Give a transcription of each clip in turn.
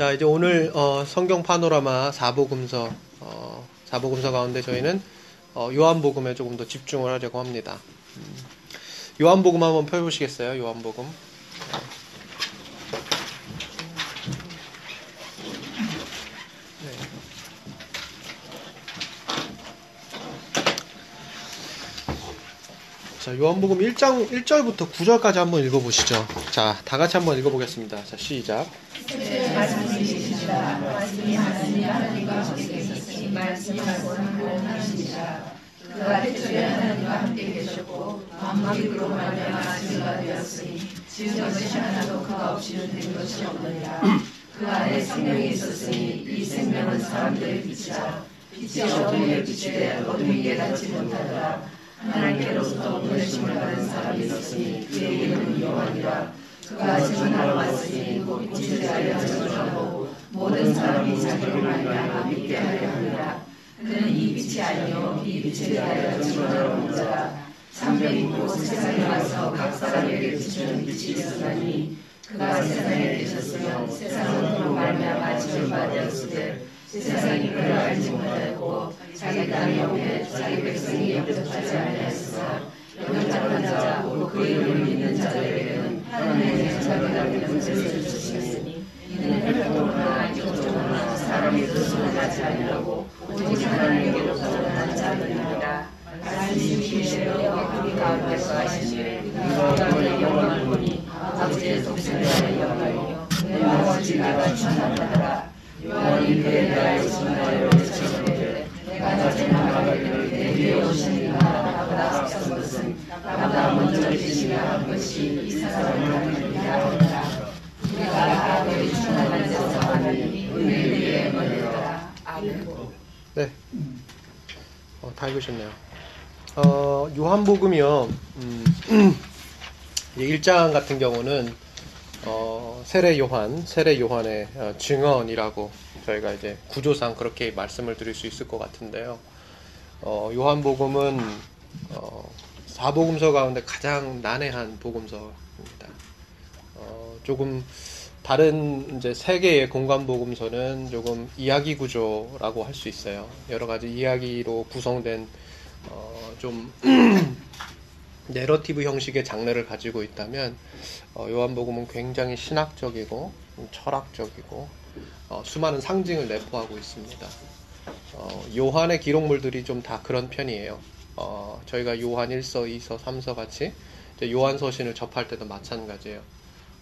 자, 이제 오늘 어, 성경 파노라마 사복음서 어, 사복음서 가운데 저희는 어, 요한복음에 조금 더 집중을 하려고 합니다. 음, 요한복음 한번 펴보시겠어요? 요한복음. 자, 요한복음 1장 1절부터 9절까지 한번 읽어 보시죠. 자, 다 같이 한번 읽어 보겠습니다. 자, 시작. 그 안에 생명이 있었으니 이 생명은 사람들의 빛이라. 빛이 어둠에 비치되 어둠이 깨닫지 못하더라. 하나님께로부터 보내심을 받은 사람이 있었으니 그의 이름은 요한이라. 그가 증언하러 왔으니 곧 빛을 알려 하고 모든 사람이 자기를 말미암아 믿게 하려 하느라. 그는 이 빛이 아니요 이 빛에 대하여 증언하러 온 자라 참된 있고 세상에 와서 각 사람에게 비추는 빛이 있었나니 그가 세상에 계셨으며 세상은 그로 말미암아 지음받았으되 세상이 그를 알지 못하였고 자기 땅에 오게 자기 백성이 영접하지 아니하였으나 영접하는 자, 그 이름을 믿는 자들에게는 하나님의 자비라는 권세를 주시니 이는 혈통으로나 이쪽으로나 사람의 뜻으로 하지 아니하고 오직 하나님께로부터 난 자들이니라 말씀이 계시되어 우리 가운데 거하시니 우리가 그의 영광을 보니 다 읽으셨네요. 어, 요한복음이요. 음, 1장 같은 경우는 어, 세례 요한, 세례 요한의 어, 증언이라고 저희가 이제 구조상 그렇게 말씀을 드릴 수 있을 것 같은데요. 어, 요한복음은 어, 사복음서 가운데 가장 난해한 복음서입니다. 어, 조금 다른 이제 세 개의 공간 복음서는 조금 이야기 구조라고 할 수 있어요. 여러 가지 이야기로 구성된 어, 좀 내러티브 형식의 장르를 가지고 있다면 어, 요한복음은 굉장히 신학적이고 철학적이고 어, 수많은 상징을 내포하고 있습니다. 어, 요한의 기록물들이 좀 다 그런 편이에요. 어, 저희가 요한 1서, 2서, 3서 같이 요한 서신을 접할 때도 마찬가지예요.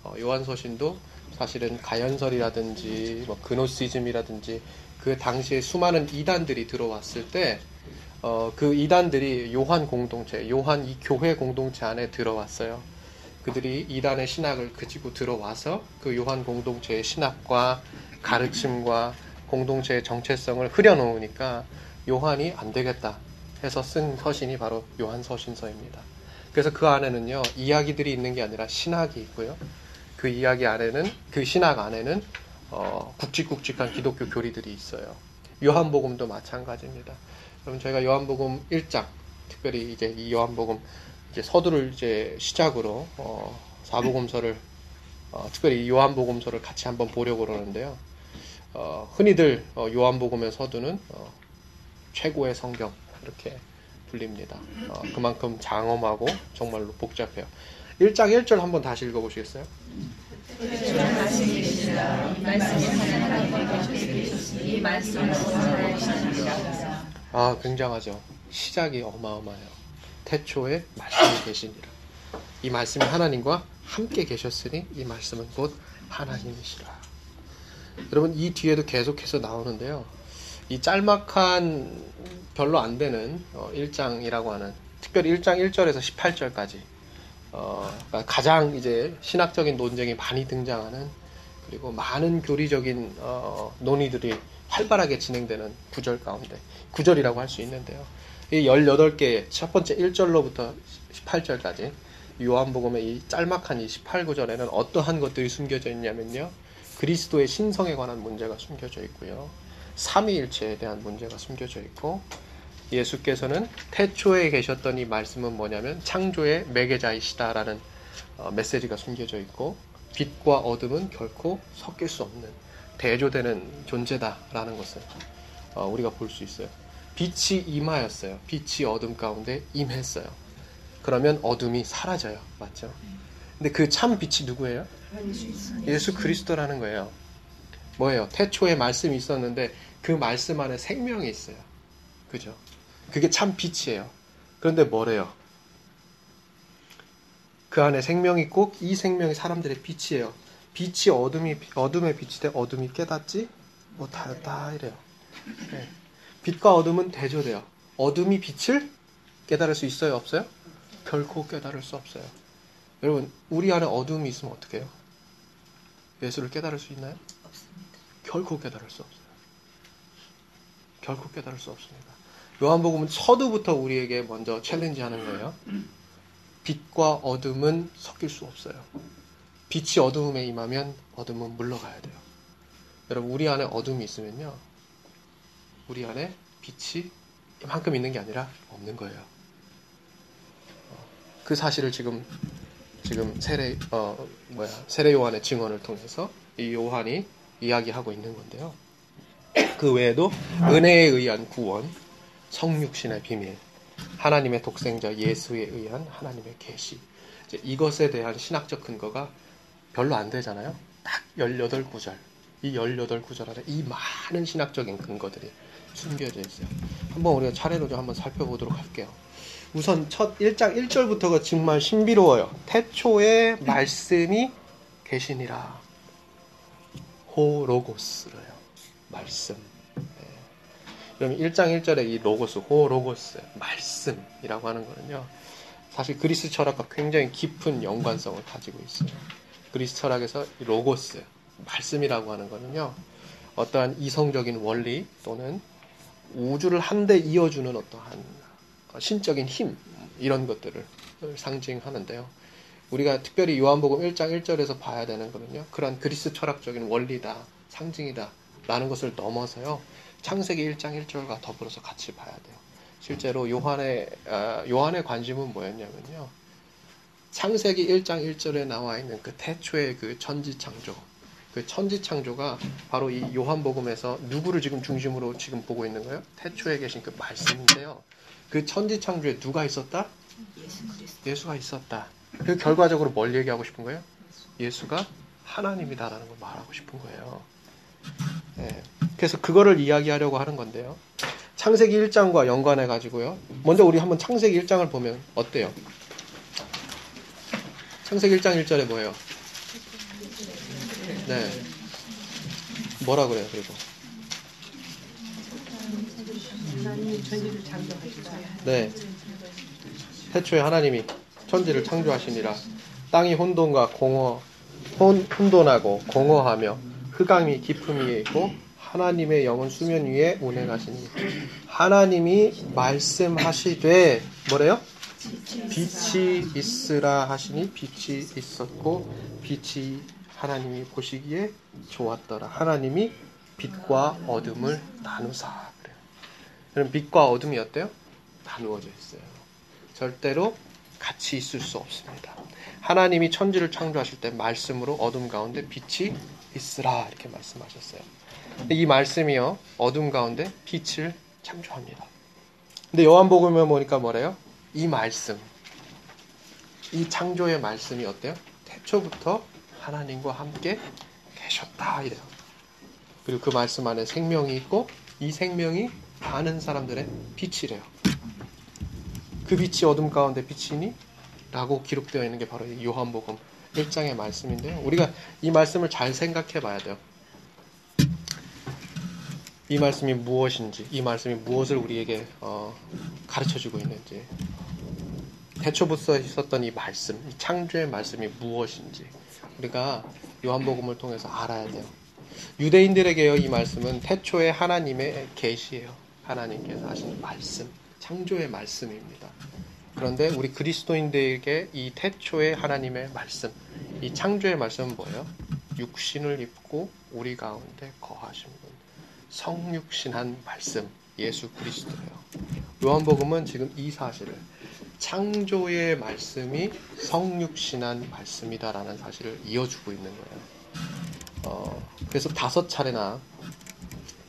어, 요한 서신도 사실은 가연설이라든지 뭐 그노시즘이라든지 그 당시에 수많은 이단들이 들어왔을 때 어, 그 이단들이 요한 공동체, 요한 이 교회 공동체 안에 들어왔어요. 그들이 이단의 신학을 그지고 들어와서 그 요한 공동체의 신학과 가르침과 공동체의 정체성을 흐려놓으니까 요한이 안 되겠다 해서 쓴 서신이 바로 요한 서신서입니다. 그래서 그 안에는요, 이야기들이 있는 게 아니라 신학이 있고요. 그 이야기 안에는, 그 신학 안에는, 어, 굵직굵직한 기독교 교리들이 있어요. 요한복음도 마찬가지입니다. 그럼 저희가 요한복음 1장, 특별히 이제 이 요한복음 이제 서두를 이제 시작으로 어, 사복음서를 어, 특별히 요한복음서를 같이 한번 보려고 그러는데요. 어, 흔히들 어, 요한복음의 서두는 어, 최고의 성경 이렇게 불립니다. 어, 그만큼 장엄하고 정말로 복잡해요. 1장 1절 한번 다시 읽어보시겠어요? 아, 굉장하죠. 시작이 어마어마해요. 태초에 말씀이 계시니라. 이 말씀이 하나님과 함께 계셨으니 이 말씀은 곧 하나님이시라. 여러분 이 뒤에도 계속해서 나오는데요. 이 짤막한 별로 안 되는 1장이라고 어, 하는 특별히 1장 1절에서 18절까지 어, 그러니까 가장 이제 신학적인 논쟁이 많이 등장하는 그리고 많은 교리적인 어, 논의들이 활발하게 진행되는 구절 가운데 구절이라고 할 수 있는데요. 이 18개 첫 번째 1절로부터 18절까지 요한복음의 이 짤막한 이 18구절에는 어떠한 것들이 숨겨져 있냐면요. 그리스도의 신성에 관한 문제가 숨겨져 있고요. 삼위일체에 대한 문제가 숨겨져 있고 예수께서는 태초에 계셨던 이 말씀은 뭐냐면 창조의 매개자이시다라는 어, 메시지가 숨겨져 있고 빛과 어둠은 결코 섞일 수 없는 대조되는 존재다라는 것을 어, 우리가 볼 수 있어요. 빛이 임하였어요. 빛이 어둠 가운데 임했어요. 그러면 어둠이 사라져요. 맞죠? 근데 그 참 빛이 누구예요? 예수 그리스도라는 거예요. 뭐예요? 태초에 말씀이 있었는데 그 말씀 안에 생명이 있어요. 그죠? 그게 참 빛이에요. 그런데 뭐래요? 그 안에 생명이 있고 이 생명이 사람들의 빛이에요. 빛이 어둠이 어둠의 빛이 돼 어둠이 깨닫지 못하였다 이래요. 네. 빛과 어둠은 대조돼요. 어둠이 빛을 깨달을 수 있어요, 없어요? 결코 깨달을 수 없어요. 여러분, 우리 안에 어둠이 있으면 어떻게 해요? 예수를 깨달을 수 있나요? 없습니다. 결코 깨달을 수 없어요. 결코 깨달을 수 없습니다. 요한복음은 서두부터 우리에게 먼저 challenge 하는 거예요. 빛과 어둠은 섞일 수 없어요. 빛이 어둠에 임하면 어둠은 물러가야 돼요. 여러분, 우리 안에 어둠이 있으면요. 우리 안에 빛이 이만큼 있는 게 아니라 없는 거예요. 어, 그 사실을 지금 지금 세례 어 뭐야 세례 요한의 증언을 통해서 이 요한이 이야기하고 있는 건데요. 그 외에도 은혜에 의한 구원, 성육신의 비밀, 하나님의 독생자 예수에 의한 하나님의 계시. 이것에 대한 신학적 근거가 별로 안 되잖아요. 딱 18구절. 이 18구절 안에 이 많은 신학적인 근거들이 숨겨져 있어요. 한번 우리가 차례로 좀 한번 살펴보도록 할게요. 우선 첫 1장 1절부터가 정말 신비로워요. 태초에 말씀이 계시니라. 호로고스래요. 말씀. 네. 그럼 1장 1절에 이 로고스, 호 로고스, 말씀이라고 하는 거는요. 사실 그리스 철학과 굉장히 깊은 연관성을 가지고 있어요. 그리스 철학에서 로고스, 말씀이라고 하는 거는요. 어떠한 이성적인 원리 또는 우주를 한데 이어주는 어떠한 신적인 힘 이런 것들을 상징하는데요. 우리가 특별히 요한복음 1장 1절에서 봐야 되는 거는요. 그런 그리스 철학적인 원리다, 상징이다 라는 것을 넘어서요. 창세기 1장 1절과 더불어서 같이 봐야 돼요. 실제로 요한의 아, 요한의 관심은 뭐였냐면요. 창세기 1장 1절에 나와 있는 그 태초의 그 천지 창조 그 천지 창조가 바로 이 요한복음에서 누구를 지금 중심으로 지금 보고 있는 거예요? 태초에 계신 그 말씀인데요. 그 천지 창조에 누가 있었다? 예수 가 있었다. 그 결과적으로 뭘 얘기하고 싶은 거예요? 예수가 하나님이다라는 걸 말하고 싶은 거예요. 네. 그래서 그거를 이야기하려고 하는 건데요. 창세기 1장과 연관해 가지고요. 먼저 우리 한번 창세기 1장을 보면 어때요? 창세기 1장 1절에 뭐예요? 네. 뭐라 그래요, 그리고? 네. 태초에 하나님이 천지를 창조하시니라. 땅이 혼돈과 공허, 혼, 혼돈하고 공허하며 흑암이 깊음 위에 있고 하나님의 영은 수면 위에 운행하시니 하나님이 말씀하시되 뭐래요? 빛이 있으라 하시니 빛이 있었고 빛이 하나님이 보시기에 좋았더라. 하나님이 빛과 어둠을 나누사. 그래요. 그럼 빛과 어둠이 어때요? 나누어져 있어요. 절대로 같이 있을 수 없습니다. 하나님이 천지를 창조하실 때 말씀으로 어둠 가운데 빛이 있으라 이렇게 말씀하셨어요. 이 말씀이요 어둠 가운데 빛을 창조합니다. 근데 요한복음에 보니까 뭐래요? 이 말씀, 이 창조의 말씀이 어때요? 태초부터 하나님과 함께 계셨다 이래요. 그리고 그 말씀 안에 생명이 있고 이 생명이 많은 사람들의 빛이래요. 그 빛이 어둠 가운데 비치니? 라고 기록되어 있는 게 바로 요한복음 1장의 말씀인데요. 우리가 이 말씀을 잘 생각해 봐야 돼요. 이 말씀이 무엇인지, 이 말씀이 무엇을 우리에게 어, 가르쳐 주고 있는지, 태초부터 있었던 이 말씀, 이 창조의 말씀이 무엇인지, 우리가 요한복음을 통해서 알아야 돼요. 유대인들에게요 이 말씀은 태초에 하나님의 계시예요. 하나님께서 하시는 말씀, 창조의 말씀입니다. 그런데 우리 그리스도인들에게 이 태초의 하나님의 말씀, 이 창조의 말씀은 뭐예요? 육신을 입고 우리 가운데 거하신 분, 성육신한 말씀, 예수 그리스도예요. 요한복음은 지금 이 사실을 창조의 말씀이 성육신한 말씀이다라는 사실을 이어주고 있는 거예요. 어, 그래서 다섯 차례나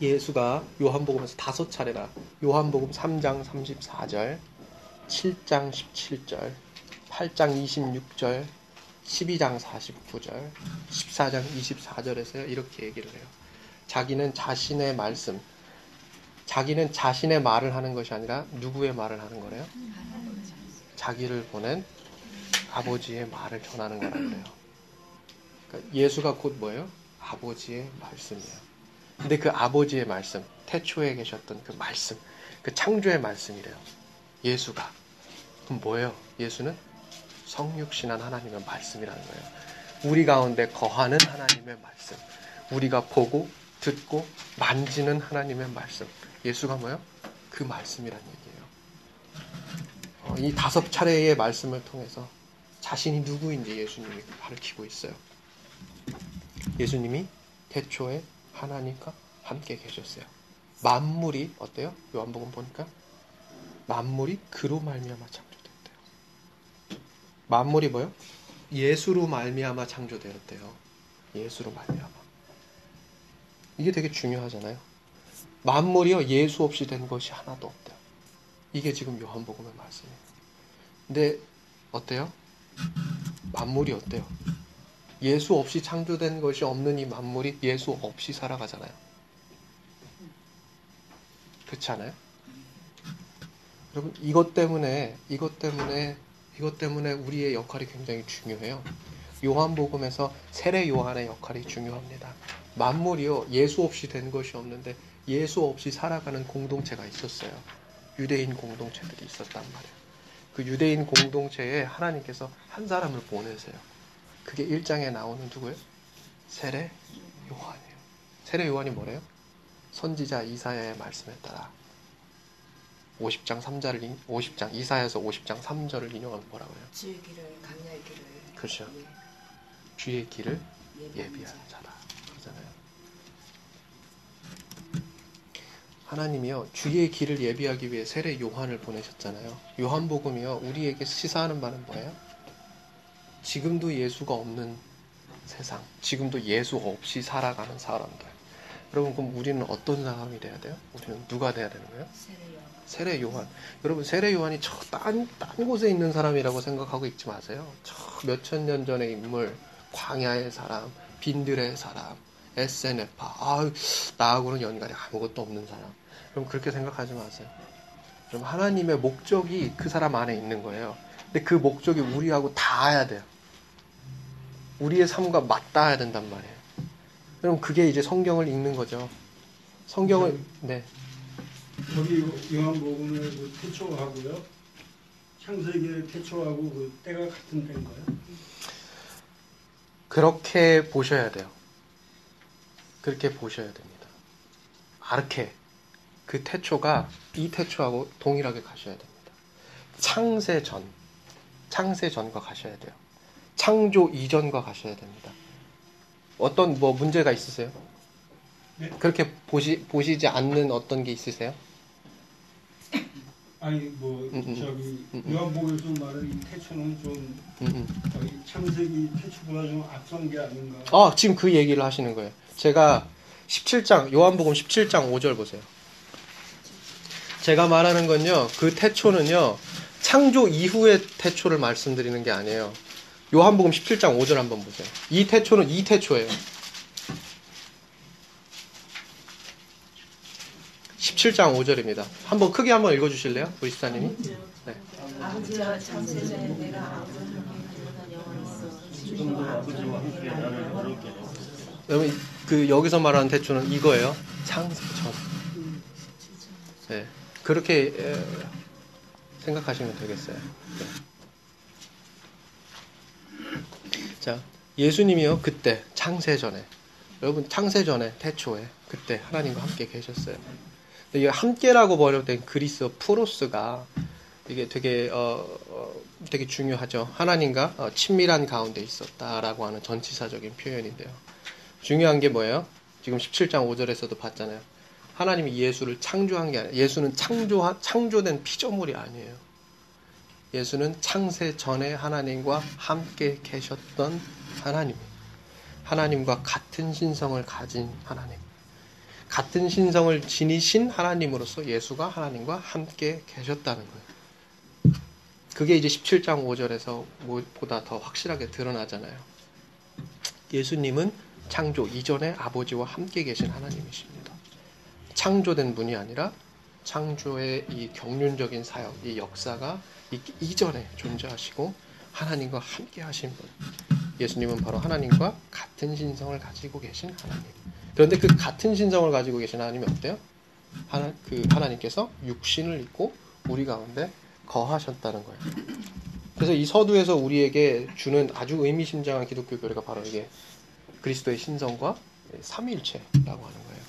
예수가 요한복음에서 다섯 차례나 요한복음 3장 34절, 7장 17절, 8장 26절, 12장 49절, 14장 24절에서 이렇게 얘기를 해요. 자기는 자신의 말씀, 자기는 자신의 말을 하는 것이 아니라 누구의 말을 하는 거래요? 자기를 보낸 아버지의 말을 전하는 거라 그래요. 그러니까 예수가 곧 뭐예요? 아버지의 말씀이에요. 근데 그 아버지의 말씀, 태초에 계셨던 그 말씀, 그 창조의 말씀이래요. 예수가. 그럼 뭐예요? 예수는 성육신한 하나님의 말씀이라는 거예요. 우리 가운데 거하는 하나님의 말씀. 우리가 보고 듣고 만지는 하나님의 말씀. 예수가 뭐예요? 그 말씀이란 얘기예요. 어, 이 다섯 차례의 말씀을 통해서 자신이 누구인지 예수님이 가르치고 있어요. 예수님이 태초에 하나님과 함께 계셨어요. 만물이 어때요? 요한복음 보니까 만물이 그로 말미암아 창조됐대요. 만물이 뭐요? 예수로 말미암아 창조되었대요. 예수로 말미암아. 이게 되게 중요하잖아요. 만물이요 예수 없이 된 것이 하나도 없대요. 이게 지금 요한복음의 말씀이에요. 근데 어때요? 만물이 어때요? 예수 없이 창조된 것이 없는 이 만물이 예수 없이 살아가잖아요. 그렇지 않아요? 여러분 이것 때문에 이것 때문에 이것 때문에 우리의 역할이 굉장히 중요해요. 요한복음에서 세례 요한의 역할이 중요합니다. 만물이요 예수 없이 된 것이 없는데 예수 없이 살아가는 공동체가 있었어요. 유대인 공동체들이 있었단 말이에요. 그 유대인 공동체에 하나님께서 한 사람을 보내세요. 그게 1장에 나오는 누구예요? 세례 요한이에요. 세례 요한이 뭐래요? 선지자 이사야의 말씀에 따라 50장 3절을 50장 이사야에서 50장 3절을 인용하면 뭐라고 해요? 주의 길을 강야의 길을 그렇죠. 주의 길을 예비한 자라 그러잖아요. 하나님이요 주의 길을 예비하기 위해 세례 요한을 보내셨잖아요. 요한복음이요 우리에게 시사하는 바는 뭐예요? 지금도 예수가 없는 세상, 지금도 예수 없이 살아가는 사람들. 여러분 그럼 우리는 어떤 사람이 돼야 돼요? 우리는 누가 돼야 되는 거예요? 세례 요한. 여러분 세례 요한이 저 딴 딴 곳에 있는 사람이라고 생각하고 있지 마세요. 저 몇천 년 전의 인물, 광야의 사람, 빈들의 사람, 에세네파. 아, 나하고는 연관이 아무것도 없는 사람. 그럼 그렇게 생각하지 마세요. 그럼 하나님의 목적이 그 사람 안에 있는 거예요. 근데 그 목적이 우리하고 닿아야 돼요. 우리의 삶과 맞닿아야 된단 말이에요. 그럼 그게 이제 성경을 읽는 거죠. 성경을 네. 저기 요한복음의 그 태초하고요. 창세기의 태초하고 그 때가 같은 때인가요? 그렇게 보셔야 돼요. 그렇게 보셔야 됩니다. 아르케 그 태초가 이 태초하고 동일하게 가셔야 됩니다. 창세 전 창세 전과 가셔야 돼요. 창조 이전과 가셔야 됩니다. 어떤 뭐 문제가 있으세요? 네? 그렇게 보시 보시지 않는 어떤 게 있으세요? 아니 뭐 음, 음. 저기 음, 음. 요한복음에서 말하는 이 태초는 좀 음, 음. 창세기 태초보다 좀 앞선 게 아닌가. 아, 지금 그 얘기를 하시는 거예요. 제가 17장, 요한복음 17장 5절 보세요. 제가 말하는 건요, 그 태초는요, 창조 이후의 태초를 말씀드리는 게 아니에요. 요한복음 17장 5절 한번 보세요. 이 태초는 이 태초예요. 17장 5절입니다. 한번 크게 한번 읽어 주실래요? 우리 시사님이? 네. 여러분, 그, 여기서 말하는 태초는 이거예요. 창세전. 네. 그렇게, 에, 생각하시면 되겠어요. 네. 자, 예수님이요, 그때, 창세 전에. 여러분, 창세 전에, 태초에, 그때 하나님과 함께 계셨어요. 근데 이게 함께라고 번역된 그리스어 프로스가 이게 되게, 어, 어, 되게 중요하죠. 하나님과 어, 친밀한 가운데 있었다라고 하는 전치사적인 표현인데요. 중요한 게 뭐예요? 지금 17장 5절에서도 봤잖아요. 하나님이 예수를 창조한 게 아니에요. 예수는 창조, 창조된 피조물이 아니에요. 예수는 창세 전에 하나님과 함께 계셨던 하나님. 하나님과 같은 신성을 가진 하나님. 같은 신성을 지니신 하나님으로서 예수가 하나님과 함께 계셨다는 거예요. 그게 이제 17장 5절에서 보다 더 확실하게 드러나잖아요. 예수님은 창조 이전에 아버지와 함께 계신 하나님이십니다. 창조된 분이 아니라 창조의 이 경륜적인 사역, 이 역사가 이전에 존재하시고 하나님과 함께 하신 분. 예수님은 바로 하나님과 같은 신성을 가지고 계신 하나님. 그런데 그 같은 신성을 가지고 계신 하나님이 어때요? 하나, 그 하나님께서 육신을 입고 우리 가운데 거하셨다는 거예요. 그래서 이 서두에서 우리에게 주는 아주 의미심장한 기독교 교리가 바로 이게 그리스도의 신성과 삼일체라고 하는 거예요.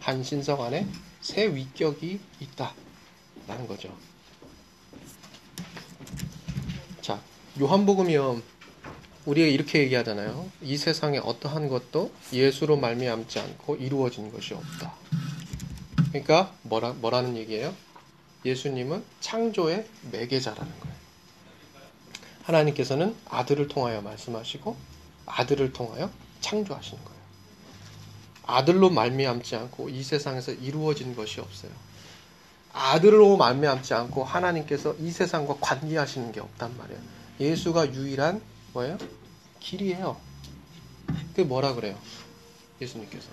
한 신성 안에 새 위격이 있다라는 거죠. 자, 요한복음이요. 우리가 이렇게 얘기하잖아요. 이 세상에 어떠한 것도 예수로 말미암지 않고 이루어진 것이 없다. 그러니까 뭐라 뭐라는 얘기예요? 예수님은 창조의 매개자라는 거예요. 하나님께서는 아들을 통하여 말씀하시고 아들을 통하여 창조하시는 거예요. 아들로 말미암지 않고 이 세상에서 이루어진 것이 없어요. 아들로 말미암지 않고 하나님께서 이 세상과 관계하시는 게 없단 말이에요. 예수가 유일한 뭐예요? 길이에요. 그게 뭐라 그래요? 예수님께서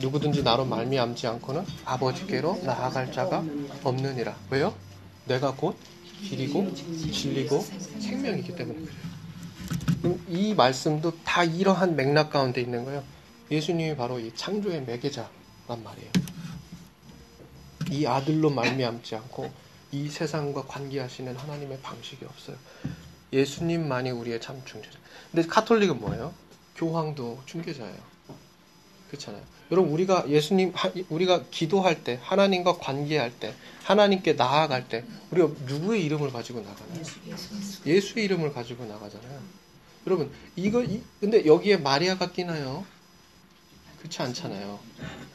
누구든지 나로 말미암지 않고는 아버지께로 나아갈 자가 없느니라. 왜요? 내가 곧 길이고 진리고 생명이기 때문에 그래요. 이 말씀도 다 이러한 맥락 가운데 있는 거예요. 예수님이 바로 이 창조의 매개자란 말이에요. 이 아들로 말미암지 않고 이 세상과 관계하시는 하나님의 방식이 없어요. 예수님만이 우리의 참 중재자. 근데 카톨릭은 뭐예요? 교황도 중개자예요. 그렇잖아요. 여러분 우리가 예수님 우리가 기도할 때 하나님과 관계할 때 하나님께 나아갈 때 우리가 누구의 이름을 가지고 나가나요? 예수의 이름을 가지고 나가잖아요. 여러분 이거 이, 근데 여기에 마리아가 끼나요? 그렇지 않잖아요.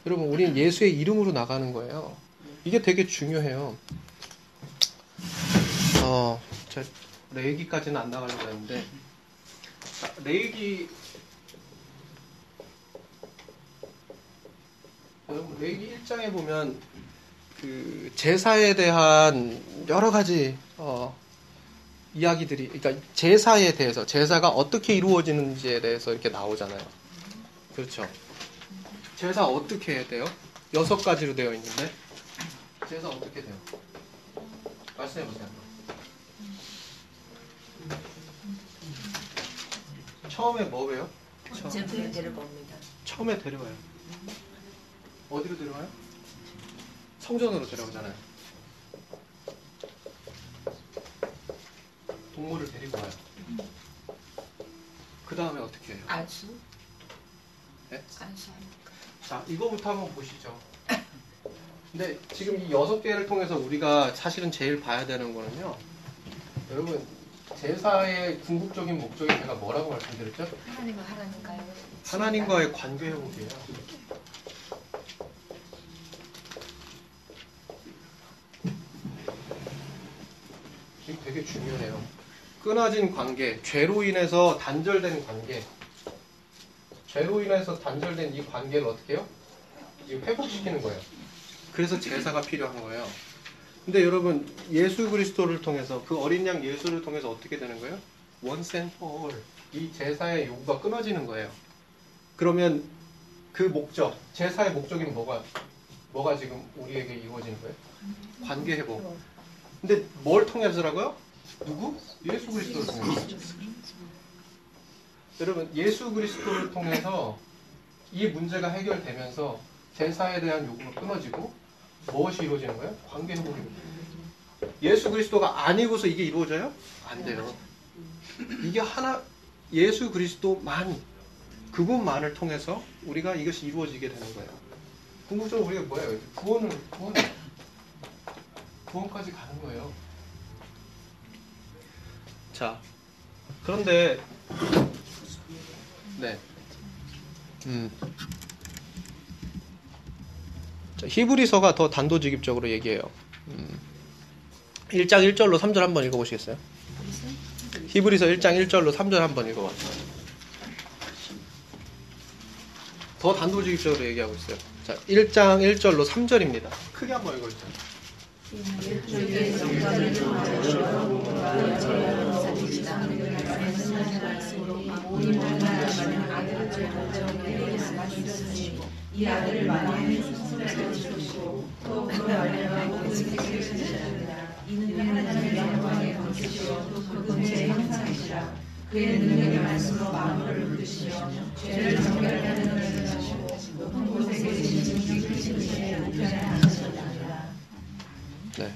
여러분 우리는 예수의 이름으로 나가는 거예요. 이게 되게 중요해요. 어, 저 레이기까지는 안 나가려고 했는데 여러분 레이기 1장에 보면 그 제사에 대한 여러 가지 어, 이야기들이 그러니까 제사에 대해서 제사가 어떻게 이루어지는지에 대해서 이렇게 나오잖아요. 그렇죠. 제사 어떻게 해야 돼요? 여섯 가지로 되어 있는데 제사 어떻게 돼요? 말씀해 보세요. 처음에 뭐 배요? 제프에 데려갑니다. 처음에 데려와요. 어디로 데려와요? 성전으로 데려오잖아요. 동물을 데리고 와요. 그 다음에 어떻게 해요? 안수? 네? 안수합니까? 자, 이거부터 한번 보시죠. 근데 지금 이 여섯 개를 통해서 우리가 사실은 제일 봐야 되는 거는요. 여러분, 제사의 궁극적인 목적이 제가 뭐라고 말씀드렸죠? 하나님과 하나님과요. 하나님과의 관계 회복이에요. 이게 되게 중요해요. 끊어진 관계, 죄로 인해서 단절된 관계, 죄로 인해서 단절된 이 관계를 어떻게 해요? 회복시키는 거예요. 그래서 제사가 필요한 거예요. 근데 여러분 예수 그리스도를 통해서 그 어린 양 예수를 통해서 어떻게 되는 거예요? for all 이 제사의 요구가 끊어지는 거예요. 그러면 그 목적 제사의 목적이 뭐가 뭐가 지금 우리에게 이루어지는 거예요? 관계 회복. 근데 뭘 통해서라고요? 누구? 예수 그리스도를 통해서. 여러분 예수 그리스도를 통해서 이 문제가 해결되면서 제사에 대한 요구가 끊어지고 무엇이 이루어지는 거예요? 관계 회복이 예수 그리스도가 아니고서 이게 이루어져요? 안 돼요. 이게 하나 예수 그리스도만 그분만을 통해서 우리가 이것이 이루어지게 되는 거예요. 궁극적으로 우리가 뭐예요? 구원을 구원 구원까지 가는 거예요. 자 그런데 네. 음. 자, 히브리서가 더 단도직입적으로 얘기해요. 음. 1장 1절로 3절 한번 읽어보시겠어요? 히브리서 1장 1절로 3절 한번 읽어봐. 더 단도직입적으로 얘기하고 있어요. 자, 1장 1절로 3절입니다. 크게 한번 읽어주세요. 하나님은 아들을 정 그의 능력의 말씀으로 마음을 부르시며 죄를 정결하는 것을 하시고 높은 곳에 계신 주의 크신 분의 우편에 앉으셨느니라 네.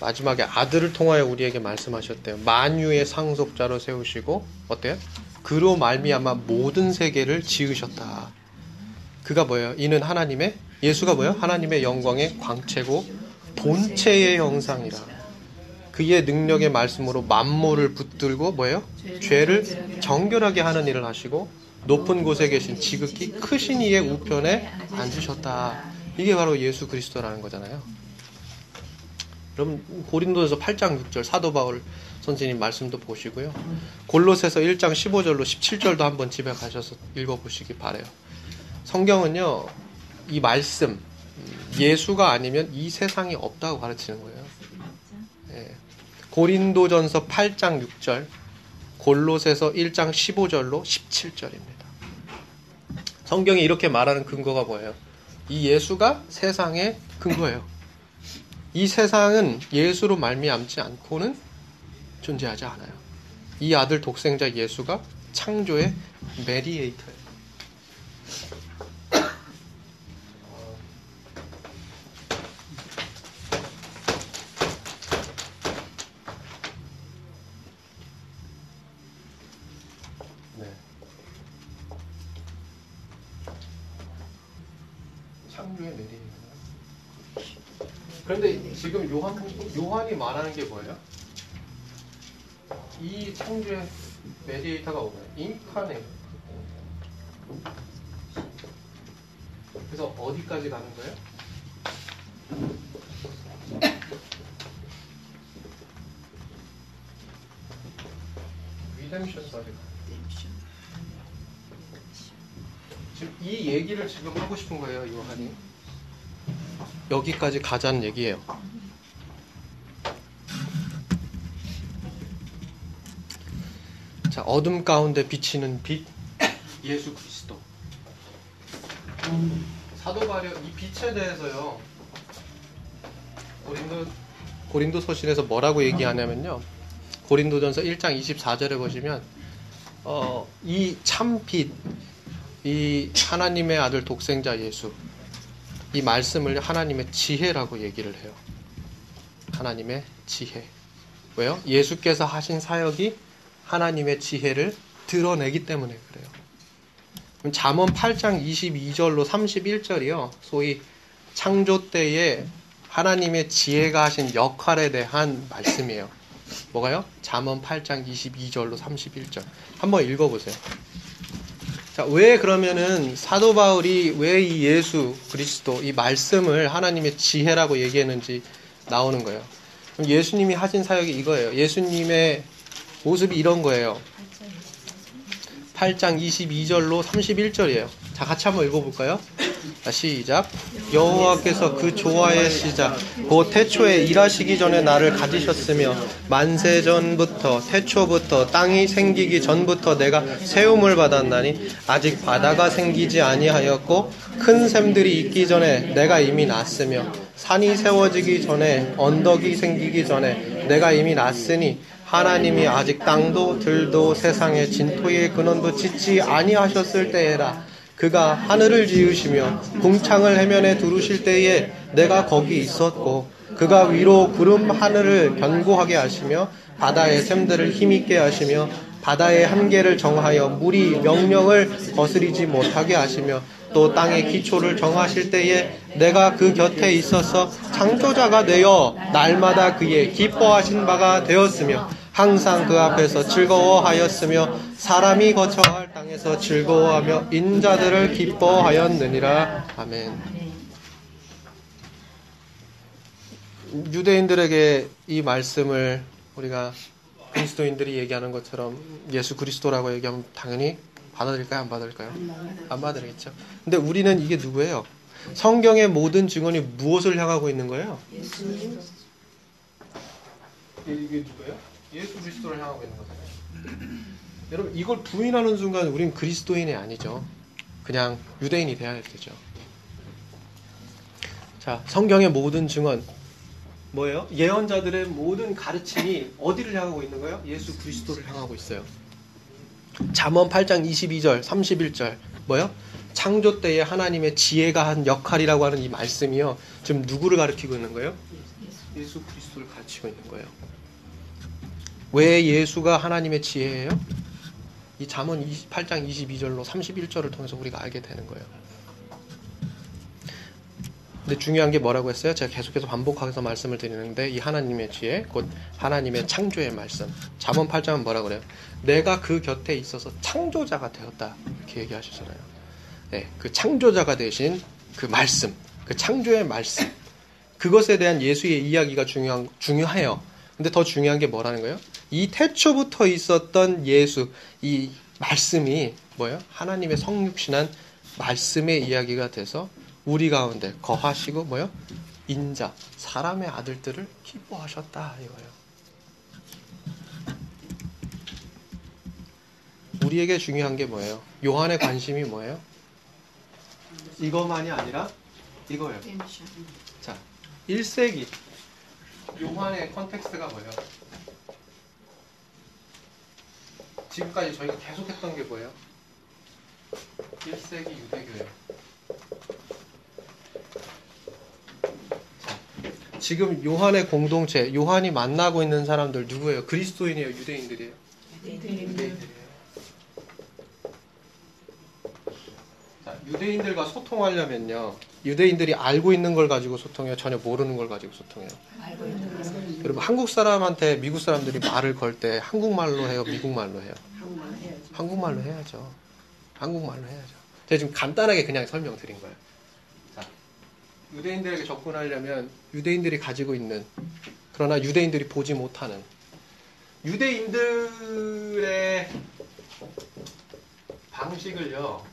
마지막에 아들을 통하여 우리에게 말씀하셨대요. 만유의 상속자로 세우시고 어때요? 그로 말미암아 모든 세계를 지으셨다. 그가 뭐예요? 이는 하나님의 예수가 뭐예요? 하나님의 영광의 광채고 본체의 형상이라. 그의 능력의 말씀으로 만모를 붙들고 뭐예요? 죄를 정결하게 하는 일을 하시고 높은 곳에 계신 지극히 크신 이의 우편에 앉으셨다. 이게 바로 예수 그리스도라는 거잖아요. 여러분 고린도에서 8장 6절 사도 바울 선생님 말씀도 보시고요. 골로새서 1장 15절로 17절도 한번 집에 가셔서 읽어 보시기 바래요. 성경은요 이 말씀 예수가 아니면 이 세상이 없다고 가르치는 거예요. 예. 고린도전서 8장 6절, 골로새서 1장 15절로 17절입니다. 성경이 이렇게 말하는 근거가 뭐예요? 이 예수가 세상의 근거예요. 이 세상은 예수로 말미암지 않고는 존재하지 않아요. 이 아들 독생자 예수가 창조의 메디에이터예요. 말하는 게 뭐예요? 이 창조의 메디에이터가 뭐예요? 인카네. 그래서 어디까지 가는 거예요? 리뎀션까지 가요. 지금 이 얘기를 지금 하고 싶은 거예요, 요한이. 여기까지 가자는 얘기예요. 어둠 가운데 비치는 빛, 예수 그리스도. 사도 바려 이 빛에 대해서요. 고린도 고린도 서신에서 뭐라고 얘기하냐면요. 고린도전서 1장 24절에 보시면 어, 이 참빛, 이 하나님의 아들 독생자 예수, 이 말씀을 하나님의 지혜라고 얘기를 해요. 하나님의 지혜. 왜요? 예수께서 하신 사역이 하나님의 지혜를 드러내기 때문에 그래요. 잠언 8장 22절로 31절이요. 소위 창조 때에 하나님의 지혜가 하신 역할에 대한 말씀이에요. 뭐가요? 잠언 8장 22절로 31절. 한번 읽어 보세요. 자, 왜 그러면은 사도 바울이 왜 이 예수 그리스도 이 말씀을 하나님의 지혜라고 얘기했는지 나오는 거예요. 예수님이 하신 사역이 이거예요. 예수님의 모습이 이런 거예요. 8장 22절로 31절이에요. 자, 같이 한번 읽어볼까요? 자, 시작. 여호와께서 그 조화의 시작, 곧 태초에 일하시기 전에 나를 가지셨으며 만세 전부터 태초부터 땅이 생기기 전부터 내가 세움을 받았나니 아직 바다가 생기지 아니하였고 큰 샘들이 있기 전에 내가 이미 났으며 산이 세워지기 전에 언덕이 생기기 전에 내가 이미 났으니 하나님이 아직 땅도 들도 세상의 진토의 근원도 짓지 아니하셨을 때에라. 그가 하늘을 지으시며 궁창을 해면에 두르실 때에 내가 거기 있었고 그가 위로 구름 하늘을 견고하게 하시며 바다의 샘들을 힘있게 하시며 바다의 한계를 정하여 물이 명령을 거스리지 못하게 하시며 또 땅의 기초를 정하실 때에 내가 그 곁에 있어서 창조자가 되어 날마다 그의 기뻐하신 바가 되었으며 항상 그 앞에서 즐거워하였으며 사람이 거처할 땅에서 즐거워하며 인자들을 기뻐하였느니라. 아멘. 유대인들에게 이 말씀을 우리가 그리스도인들이 얘기하는 것처럼 예수 그리스도라고 얘기하면 당연히 받아들일까요? 안 받아들일까요? 안 받아들이겠죠. 근데 우리는 이게 누구예요? 성경의 모든 증언이 무엇을 향하고 있는 거예요? 예수님 이게 누구예요? 예수 그리스도를 향하고 있는 거잖아요. 여러분 이걸 부인하는 순간 우린 그리스도인이 아니죠. 그냥 유대인이 돼야 되죠. 자, 성경의 모든 증언 뭐예요? 예언자들의 모든 가르침이 어디를 향하고 있는 거예요? 예수 그리스도를 향하고 있어요. 잠언 8장 22절, 31절 뭐요? 창조 때에 하나님의 지혜가 한 역할이라고 하는 이 말씀이요. 지금 누구를 가리키고 있는 거예요? 예수 그리스도를 가르치고 있는 거예요. 왜 예수가 하나님의 지혜예요? 이 잠언 28장 22절로 31절을 통해서 우리가 알게 되는 거예요. 근데 중요한 게 뭐라고 했어요? 제가 계속해서 반복해서 말씀을 드리는데 이 하나님의 지혜, 곧 하나님의 창조의 말씀. 잠언 8장은 뭐라 그래요? 내가 그 곁에 있어서 창조자가 되었다. 이렇게 얘기하시잖아요. 네, 그 창조자가 되신 그 말씀, 그 창조의 말씀. 그것에 대한 예수의 이야기가 중요한, 중요해요. 근데 더 중요한 게 뭐라는 거예요? 이 태초부터 있었던 예수, 이 말씀이 뭐예요? 하나님의 성육신한 말씀의 이야기가 돼서 우리 가운데 거하시고 뭐요? 인자, 사람의 아들들을 기뻐하셨다 이거예요. 우리에게 중요한 게 뭐예요? 요한의 관심이 뭐예요? 이것만이 아니라 이거예요. 자, 1세기 요한의 컨텍스트가 뭐예요? 지금까지 저희가 계속했던 게 뭐예요? 1세기 유대교예요. 자, 지금 요한의 공동체, 요한이 만나고 있는 사람들 누구예요? 그리스도인이에요? 유대인들이에요? 자, 유대인들과 소통하려면요. 유대인들이 알고 있는 걸 가지고 소통해요? 전혀 모르는 걸 가지고 소통해요? 알고 있는 것은 여러분 한국 사람한테 미국 사람들이 말을 걸 때 한국말로 해요, 미국말로 해요. 한국말로 해야죠. 한국말로 해야죠. 제가 지금 간단하게 그냥 설명드린 거예요. 자, 유대인들에게 접근하려면 유대인들이 가지고 있는 그러나 유대인들이 보지 못하는 유대인들의 방식을요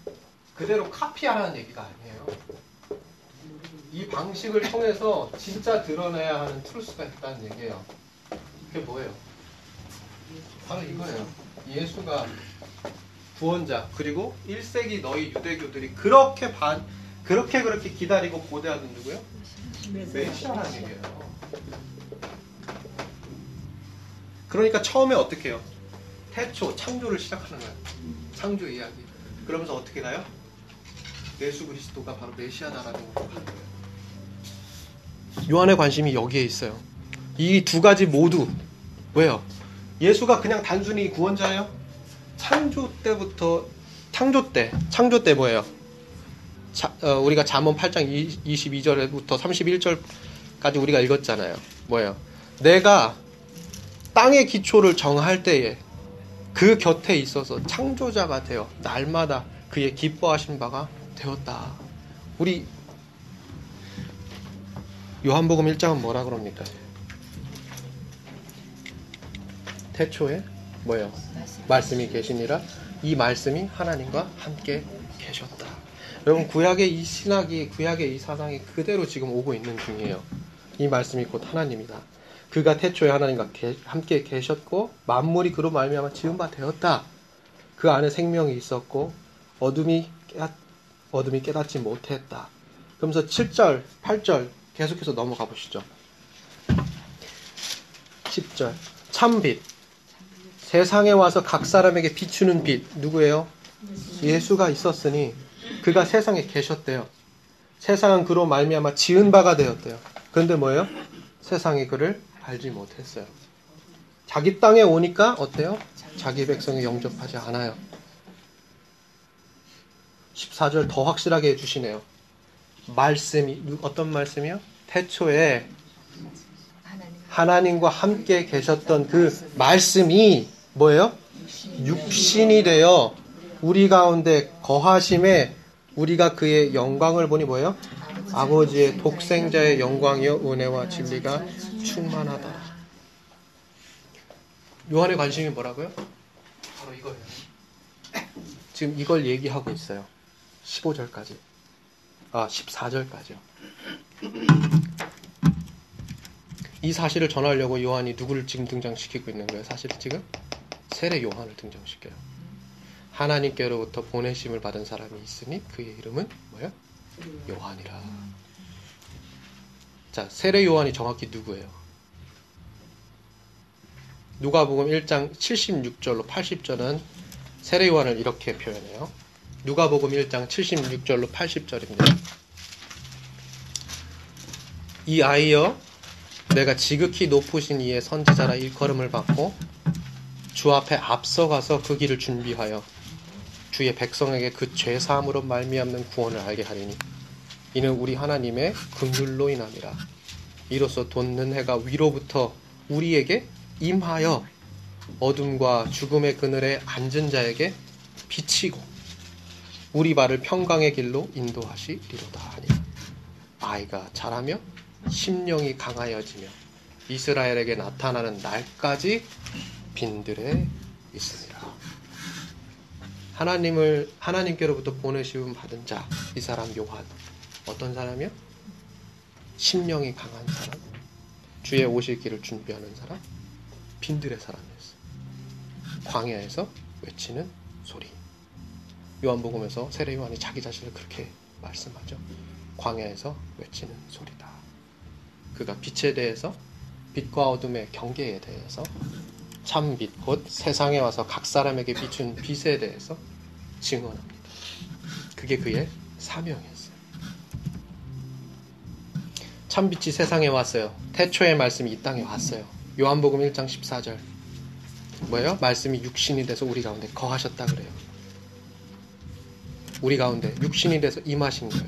그대로 카피하라는 얘기가 아니에요. 이 방식을 통해서 진짜 드러내야 하는 truth가 있다는 얘기예요. 그게 뭐예요? 바로 이거예요. 예수가 구원자 그리고 1세기 너희 유대교들이 그렇게 반 그렇게 그렇게 기다리고 고대하던 누구요? 메시아라는 얘기예요. 그러니까 처음에 어떻게 해요? 태초 창조를 시작하는 거예요. 창조 이야기. 그러면서 어떻게 가요? 예수 그리스도가 바로 메시아다라는 걸로 가는 거예요. 요한의 관심이 여기에 있어요. 이 두 가지 모두 왜요? 예수가 그냥 단순히 구원자예요? 창조 때부터 창조 때 창조 때 뭐예요? 자, 어, 우리가 잠언 8장 22절부터 31절까지 우리가 읽었잖아요. 뭐예요? 내가 땅의 기초를 정할 때에 그 곁에 있어서 창조자가 되어 날마다 그의 기뻐하신 바가 되었다. 우리 요한복음 1장은 뭐라 그럽니까? 태초에 뭐예요? 말씀이 계시니라 이 말씀이 하나님과 함께 계셨다. 여러분 구약의 이 신학이 구약의 이 사상이 그대로 지금 오고 있는 중이에요. 이 말씀이 곧 하나님이다. 그가 태초에 하나님과 게- 함께 계셨고 만물이 그로 말미암아 지은 바 되었다. 그 안에 생명이 있었고 어둠이 깨 어둠이 깨닫지 못했다. 그러면서 7절, 8절 계속해서 넘어가 보시죠. 10절. 참빛. 세상에 와서 각 사람에게 비추는 빛. 누구예요? 예수가 있었으니 그가 세상에 계셨대요. 세상은 그로 말미암아 지은 바가 되었대요. 그런데 뭐예요? 세상이 그를 알지 못했어요. 자기 땅에 오니까 어때요? 자기 백성이 영접하지 않아요. 14절 더 확실하게 해주시네요. 말씀이 누- 어떤 말씀이요? 태초에 하나님 하나님과 함께 계셨던 그 말씀이 뭐예요? 육신이 되어 우리 가운데 거하심에 우리가 그의 영광을 보니 뭐예요? 아버지의 독생자의 영광이요 은혜와 진리가 충만하다. 요한의 관심이 뭐라고요? 바로 이거예요. 지금 이걸 얘기하고 있어요. 15절까지. 아, 14절까지요. 이 사실을 전하려고 요한이 누구를 지금 등장시키고 있는 거예요? 사실 지금 세례 요한을 등장시켜요. 하나님께로부터 보내심을 받은 사람이 있으니 그의 이름은 뭐예요? 요한이라. 자, 세례 요한이 정확히 누구예요? 누가복음 1장 76절로 80절은 세례 요한을 이렇게 표현해요. 누가복음 1장 76절로 80절입니다. 이 아이여 내가 지극히 높으신 이의 선지자라 일컬음을 받고 주 앞에 앞서가서 그 길을 준비하여 주의 백성에게 그 죄 사함으로 말미암는 구원을 알게 하리니 이는 우리 하나님의 긍휼로 인함이라 이로써 돋는 해가 위로부터 우리에게 임하여 어둠과 죽음의 그늘에 앉은 자에게 비치고 우리 발을 평강의 길로 인도하시리로다 하니 아이가 자라며 심령이 강하여지며 이스라엘에게 나타나는 날까지 빈들에 있으리라. 하나님을 하나님께로부터 보내시움 받은 자, 이 사람 요한 어떤 사람이요? 심령이 강한 사람, 주의 오실 길을 준비하는 사람, 빈들의 사람이었어. 광야에서 외치는 소리. 요한복음에서 세례 요한이 자기 자신을 그렇게 말씀하죠. 광야에서 외치는 소리다. 그가 빛에 대해서 빛과 어둠의 경계에 대해서 참 빛, 곧 세상에 와서 각 사람에게 비춘 빛에 대해서 증언합니다. 그게 그의 사명이었어요. 참 빛이 세상에 왔어요. 태초의 말씀이 이 땅에 왔어요. 요한복음 1장 14절. 뭐예요? 말씀이 육신이 돼서 우리 가운데 거하셨다 그래요. 우리 가운데 육신이 돼서 임하신 거예요.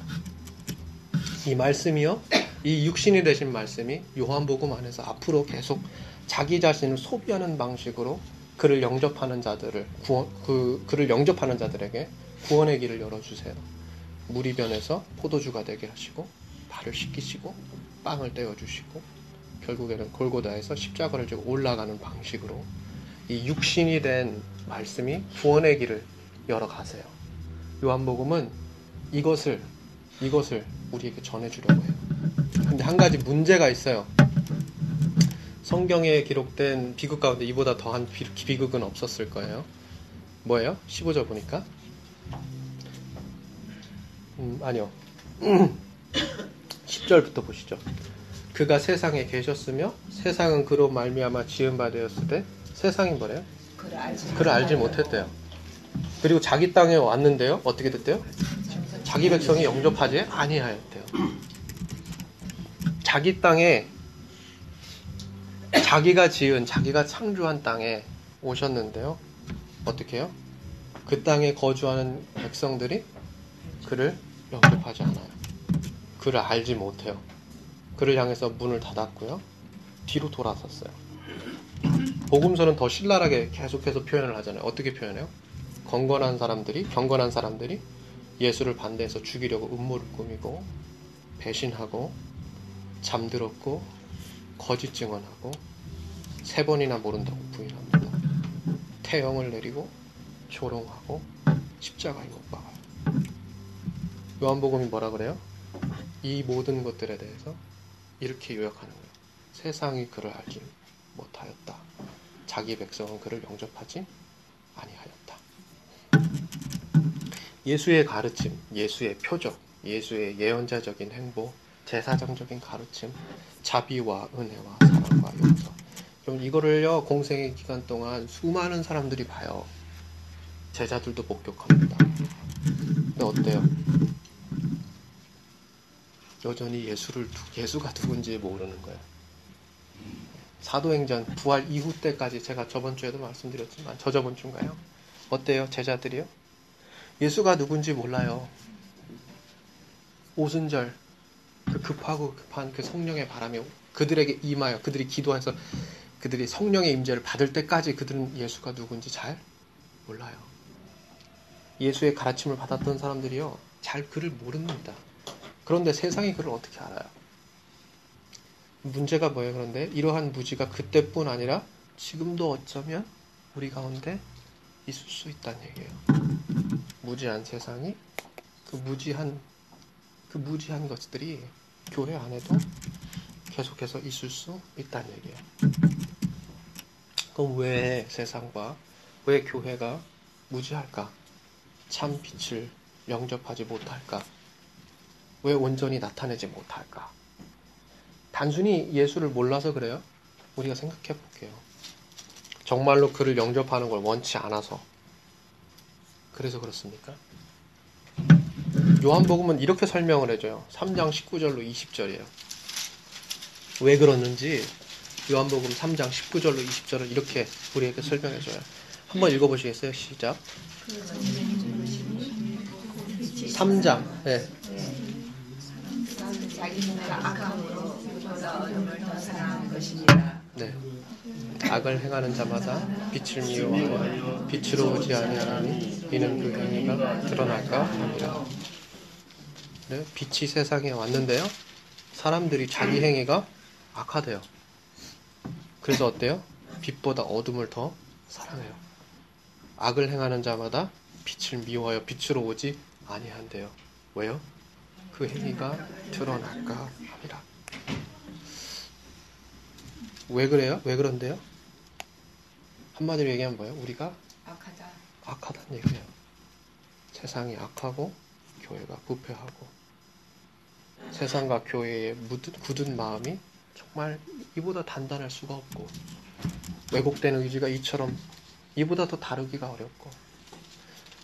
이 말씀이요. 이 육신이 되신 말씀이 요한복음 안에서 앞으로 계속 자기 자신을 소비하는 방식으로 그를 영접하는 자들을 구원, 그 그를 영접하는 자들에게 구원의 길을 열어 주세요. 무리변에서 포도주가 되게 하시고 발을 씻기시고 빵을 떼어 주시고 결국에는 골고다에서 십자가를 지고 올라가는 방식으로 이 육신이 된 말씀이 구원의 길을 열어 가세요. 요한복음은 이것을 이것을 우리에게 전해 주려고 해요. 근데 한 가지 문제가 있어요. 성경에 기록된 비극 가운데 이보다 더한 비극은 없었을 거예요. 뭐예요? 15절 보니까. 음, 아니요. 10절부터 보시죠. 그가 세상에 계셨으며 세상은 그로 말미암아 지은 바 되었을 때 세상이 뭐래요? 그를 알지, 그를 알지 못했대요. 그리고 자기 땅에 왔는데요. 어떻게 됐대요? 자기 백성이 영접하지 아니하였대요. 자기 땅에 자기가 지은 자기가 창조한 땅에 오셨는데요. 어떻게 해요? 그 땅에 거주하는 백성들이 그를 영접하지 않아요. 그를 알지 못해요. 그를 향해서 문을 닫았고요. 뒤로 돌아섰어요. 복음서는 더 신랄하게 계속해서 표현을 하잖아요. 어떻게 표현해요? 경건한 사람들이 경건한 사람들이 예수를 반대해서 죽이려고 음모를 꾸미고 배신하고 잠들었고 거짓 증언하고 세 번이나 모른다고 부인합니다. 태형을 내리고 조롱하고 십자가에 못 박아요. 요한복음이 뭐라 그래요? 이 모든 것들에 대해서 이렇게 요약하는 거예요. 세상이 그를 알지 못하였다. 자기 백성은 그를 영접하지 아니하였다. 예수의 가르침, 예수의 표적, 예수의 예언자적인 행보, 제사장적인 가르침, 자비와 은혜와 사랑과 용서. 그럼 이거를요 공생의 기간 동안 수많은 사람들이 봐요. 제자들도 목격합니다. 근데 어때요? 여전히 예수를 예수가 누군지 모르는 거예요. 사도행전 부활 이후 때까지 제가 저번 주에도 말씀드렸지만 저저번 주인가요? 어때요? 제자들이요? 예수가 누군지 몰라요. 오순절 그 급하고 급한 그 성령의 바람이 그들에게 임하여 그들이 기도해서 그들이 성령의 임재를 받을 때까지 그들은 예수가 누군지 잘 몰라요. 예수의 가르침을 받았던 사람들이요 잘 그를 모릅니다. 그런데 세상이 그를 어떻게 알아요? 문제가 뭐예요? 그런데 이러한 무지가 그때뿐 아니라 지금도 어쩌면 우리 가운데 있을 수 있다는 얘기예요. 무지한 세상이 그 무지한 그 무지한 것들이 교회 안에도 계속해서 있을 수 있다는 얘기예요. 그럼 왜 세상과 왜 교회가 무지할까? 참 빛을 영접하지 못할까? 왜 온전히 나타내지 못할까? 단순히 예수를 몰라서 그래요? 우리가 생각해 볼게요. 정말로 그를 영접하는 걸 원치 않아서. 그래서 그렇습니까? 요한복음은 이렇게 설명을 해줘요. 3장 19절로 20절이에요. 왜 그러는지 요한복음 3장 19절로 20절을 이렇게 우리에게 설명해줘요. 한번 읽어보시겠어요? 시작. 3장. 네. 것입니다. 네. 악을 행하는 자마다 빛을 미워하여 빛으로 오지 아니하나니 이는 그 행위가 드러날까 합니다. 네, 빛이 세상에 왔는데요. 사람들이 자기 행위가 악하대요. 그래서 어때요? 빛보다 어둠을 더 사랑해요. 악을 행하는 자마다 빛을 미워하여 빛으로 오지 아니한대요. 왜요? 그 행위가 드러날까 합니다. 왜 그래요? 왜 그런데요? 한마디로 얘기하면 뭐예요? 우리가 악하다. 악하다는 얘기예요. 세상이 악하고 교회가 부패하고 세상과 교회의 굳은 마음이 정말 이보다 단단할 수가 없고 왜곡된 의지가 이처럼 이보다 더 다루기가 어렵고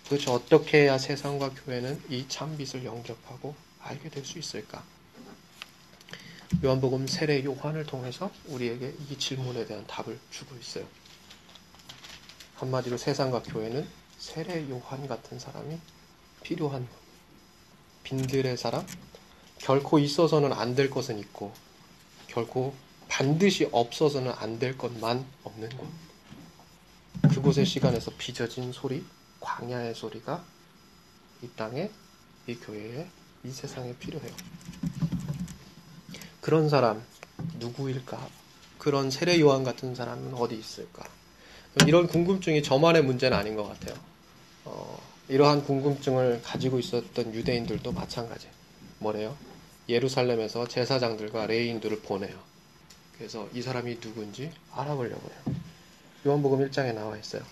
도대체 어떻게 해야 세상과 교회는 이 참빛을 영접하고 알게 될 수 있을까? 요한복음 세례 요한을 통해서 우리에게 이 질문에 대한 답을 주고 있어요. 한마디로 세상과 교회는 세례 요한 같은 사람이 필요한 빈들의 사람 결코 있어서는 안 될 것은 있고 결코 반드시 없어서는 안 될 것만 없는 곳 그곳의 시간에서 빚어진 소리 광야의 소리가 이 땅에 이 교회에 이 세상에 필요해요 그런 사람 누구일까 그런 세례 요한 같은 사람은 어디 있을까 이런 궁금증이 저만의 문제는 아닌 것 같아요. 어, 이러한 궁금증을 가지고 있었던 유대인들도 마찬가지. 뭐래요? 예루살렘에서 제사장들과 레인들을 보내요. 그래서 이 사람이 누군지 알아보려고 해요. 요한복음 1장에 나와 있어요.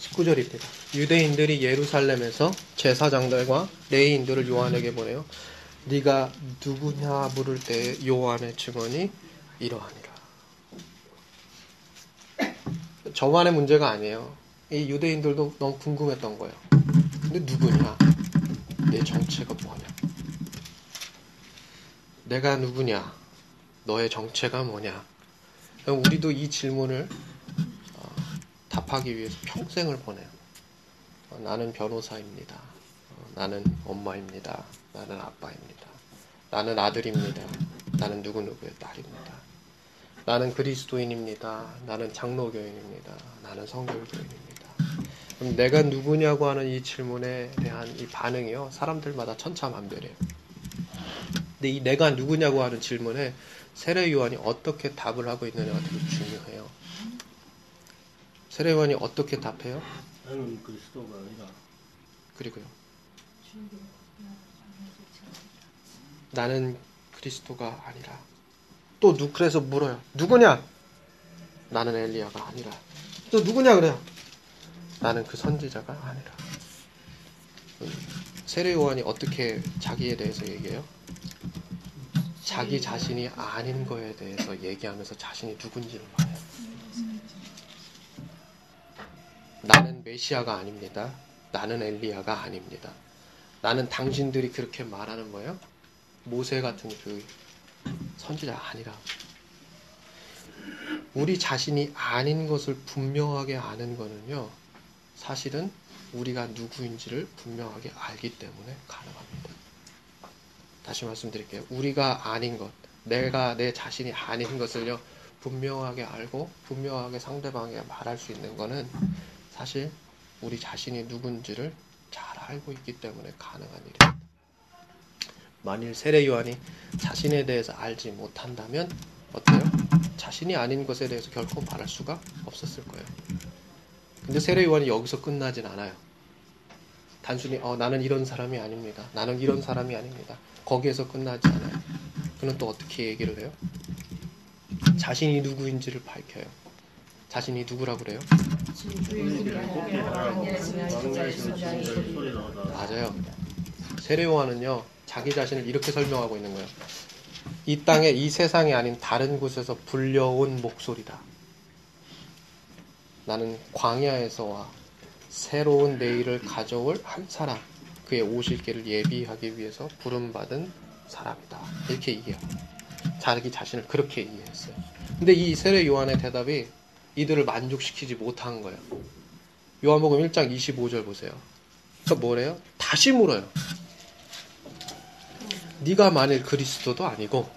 19절입니다. 유대인들이 예루살렘에서 제사장들과 레인들을 요한에게 보내요. 네가 누구냐 물을 때 요한의 증언이 이러하니라. 저만의 문제가 아니에요. 이 유대인들도 너무 궁금했던 거예요. 근데 누구냐? 내 정체가 뭐냐? 내가 누구냐? 너의 정체가 뭐냐? 우리도 이 질문을 어, 답하기 위해서 평생을 보내요. 어, 나는 변호사입니다. 어, 나는 엄마입니다. 나는 아빠입니다. 나는 아들입니다. 나는 누구누구의 딸입니다. 나는 그리스도인입니다. 나는 장로교인입니다. 나는 성결교인입니다. 그럼 내가 누구냐고 하는 이 질문에 대한 이 반응이요. 사람들마다 천차만별이에요. 근데 이 내가 누구냐고 하는 질문에 세례 요한이 어떻게 답을 하고 있느냐가 되게 중요해요. 세례 요한이 어떻게 답해요? 나는 그리스도가 아니라 그리고요. 나는 그리스도가 아니라 또 누, 그래서 물어요. 누구냐? 나는 엘리야가 아니라. 또 누구냐 그래요? 나는 그 선지자가 아니라. 음, 세례 요한이 어떻게 자기에 대해서 얘기해요? 자기 자신이 아닌 거에 대해서 얘기하면서 자신이 누군지를 말해요. 나는 메시아가 아닙니다. 나는 엘리야가 아닙니다. 나는 당신들이 그렇게 말하는 거예요. 모세 같은 그 선지자 아니라. 우리 자신이 아닌 것을 분명하게 아는 거는요. 사실은 우리가 누구인지를 분명하게 알기 때문에 가능합니다. 다시 말씀드릴게요. 우리가 아닌 것, 내가 내 자신이 아닌 것을요. 분명하게 알고 분명하게 상대방에게 말할 수 있는 거는 사실 우리 자신이 누군지를 잘 알고 있기 때문에 가능한 일입니다. 만일 세례 요한이 자신에 대해서 알지 못한다면 어때요? 자신이 아닌 것에 대해서 결코 말할 수가 없었을 거예요. 근데 세례 요한이 여기서 끝나진 않아요. 단순히 어, 나는 이런 사람이 아닙니다. 나는 이런 사람이 아닙니다. 거기에서 끝나지 않아요. 그는 또 어떻게 얘기를 해요? 자신이 누구인지를 밝혀요. 자신이 누구라고 그래요? 맞아요. 세례 요한은요, 자기 자신을 이렇게 설명하고 있는 거예요. 이 땅에 이 세상이 아닌 다른 곳에서 불려온 목소리다. 나는 광야에서 와 새로운 내일을 가져올 한 사람, 그의 오실 길을 예비하기 위해서 부름받은 사람이다. 이렇게 얘기해요. 자기 자신을 그렇게 이해했어요. 근데 이 세례 요한의 대답이 이들을 만족시키지 못한 거예요. 요한복음 1장 25절 보세요. 그 뭐래요? 다시 물어요. 네가 만일 그리스도도 아니고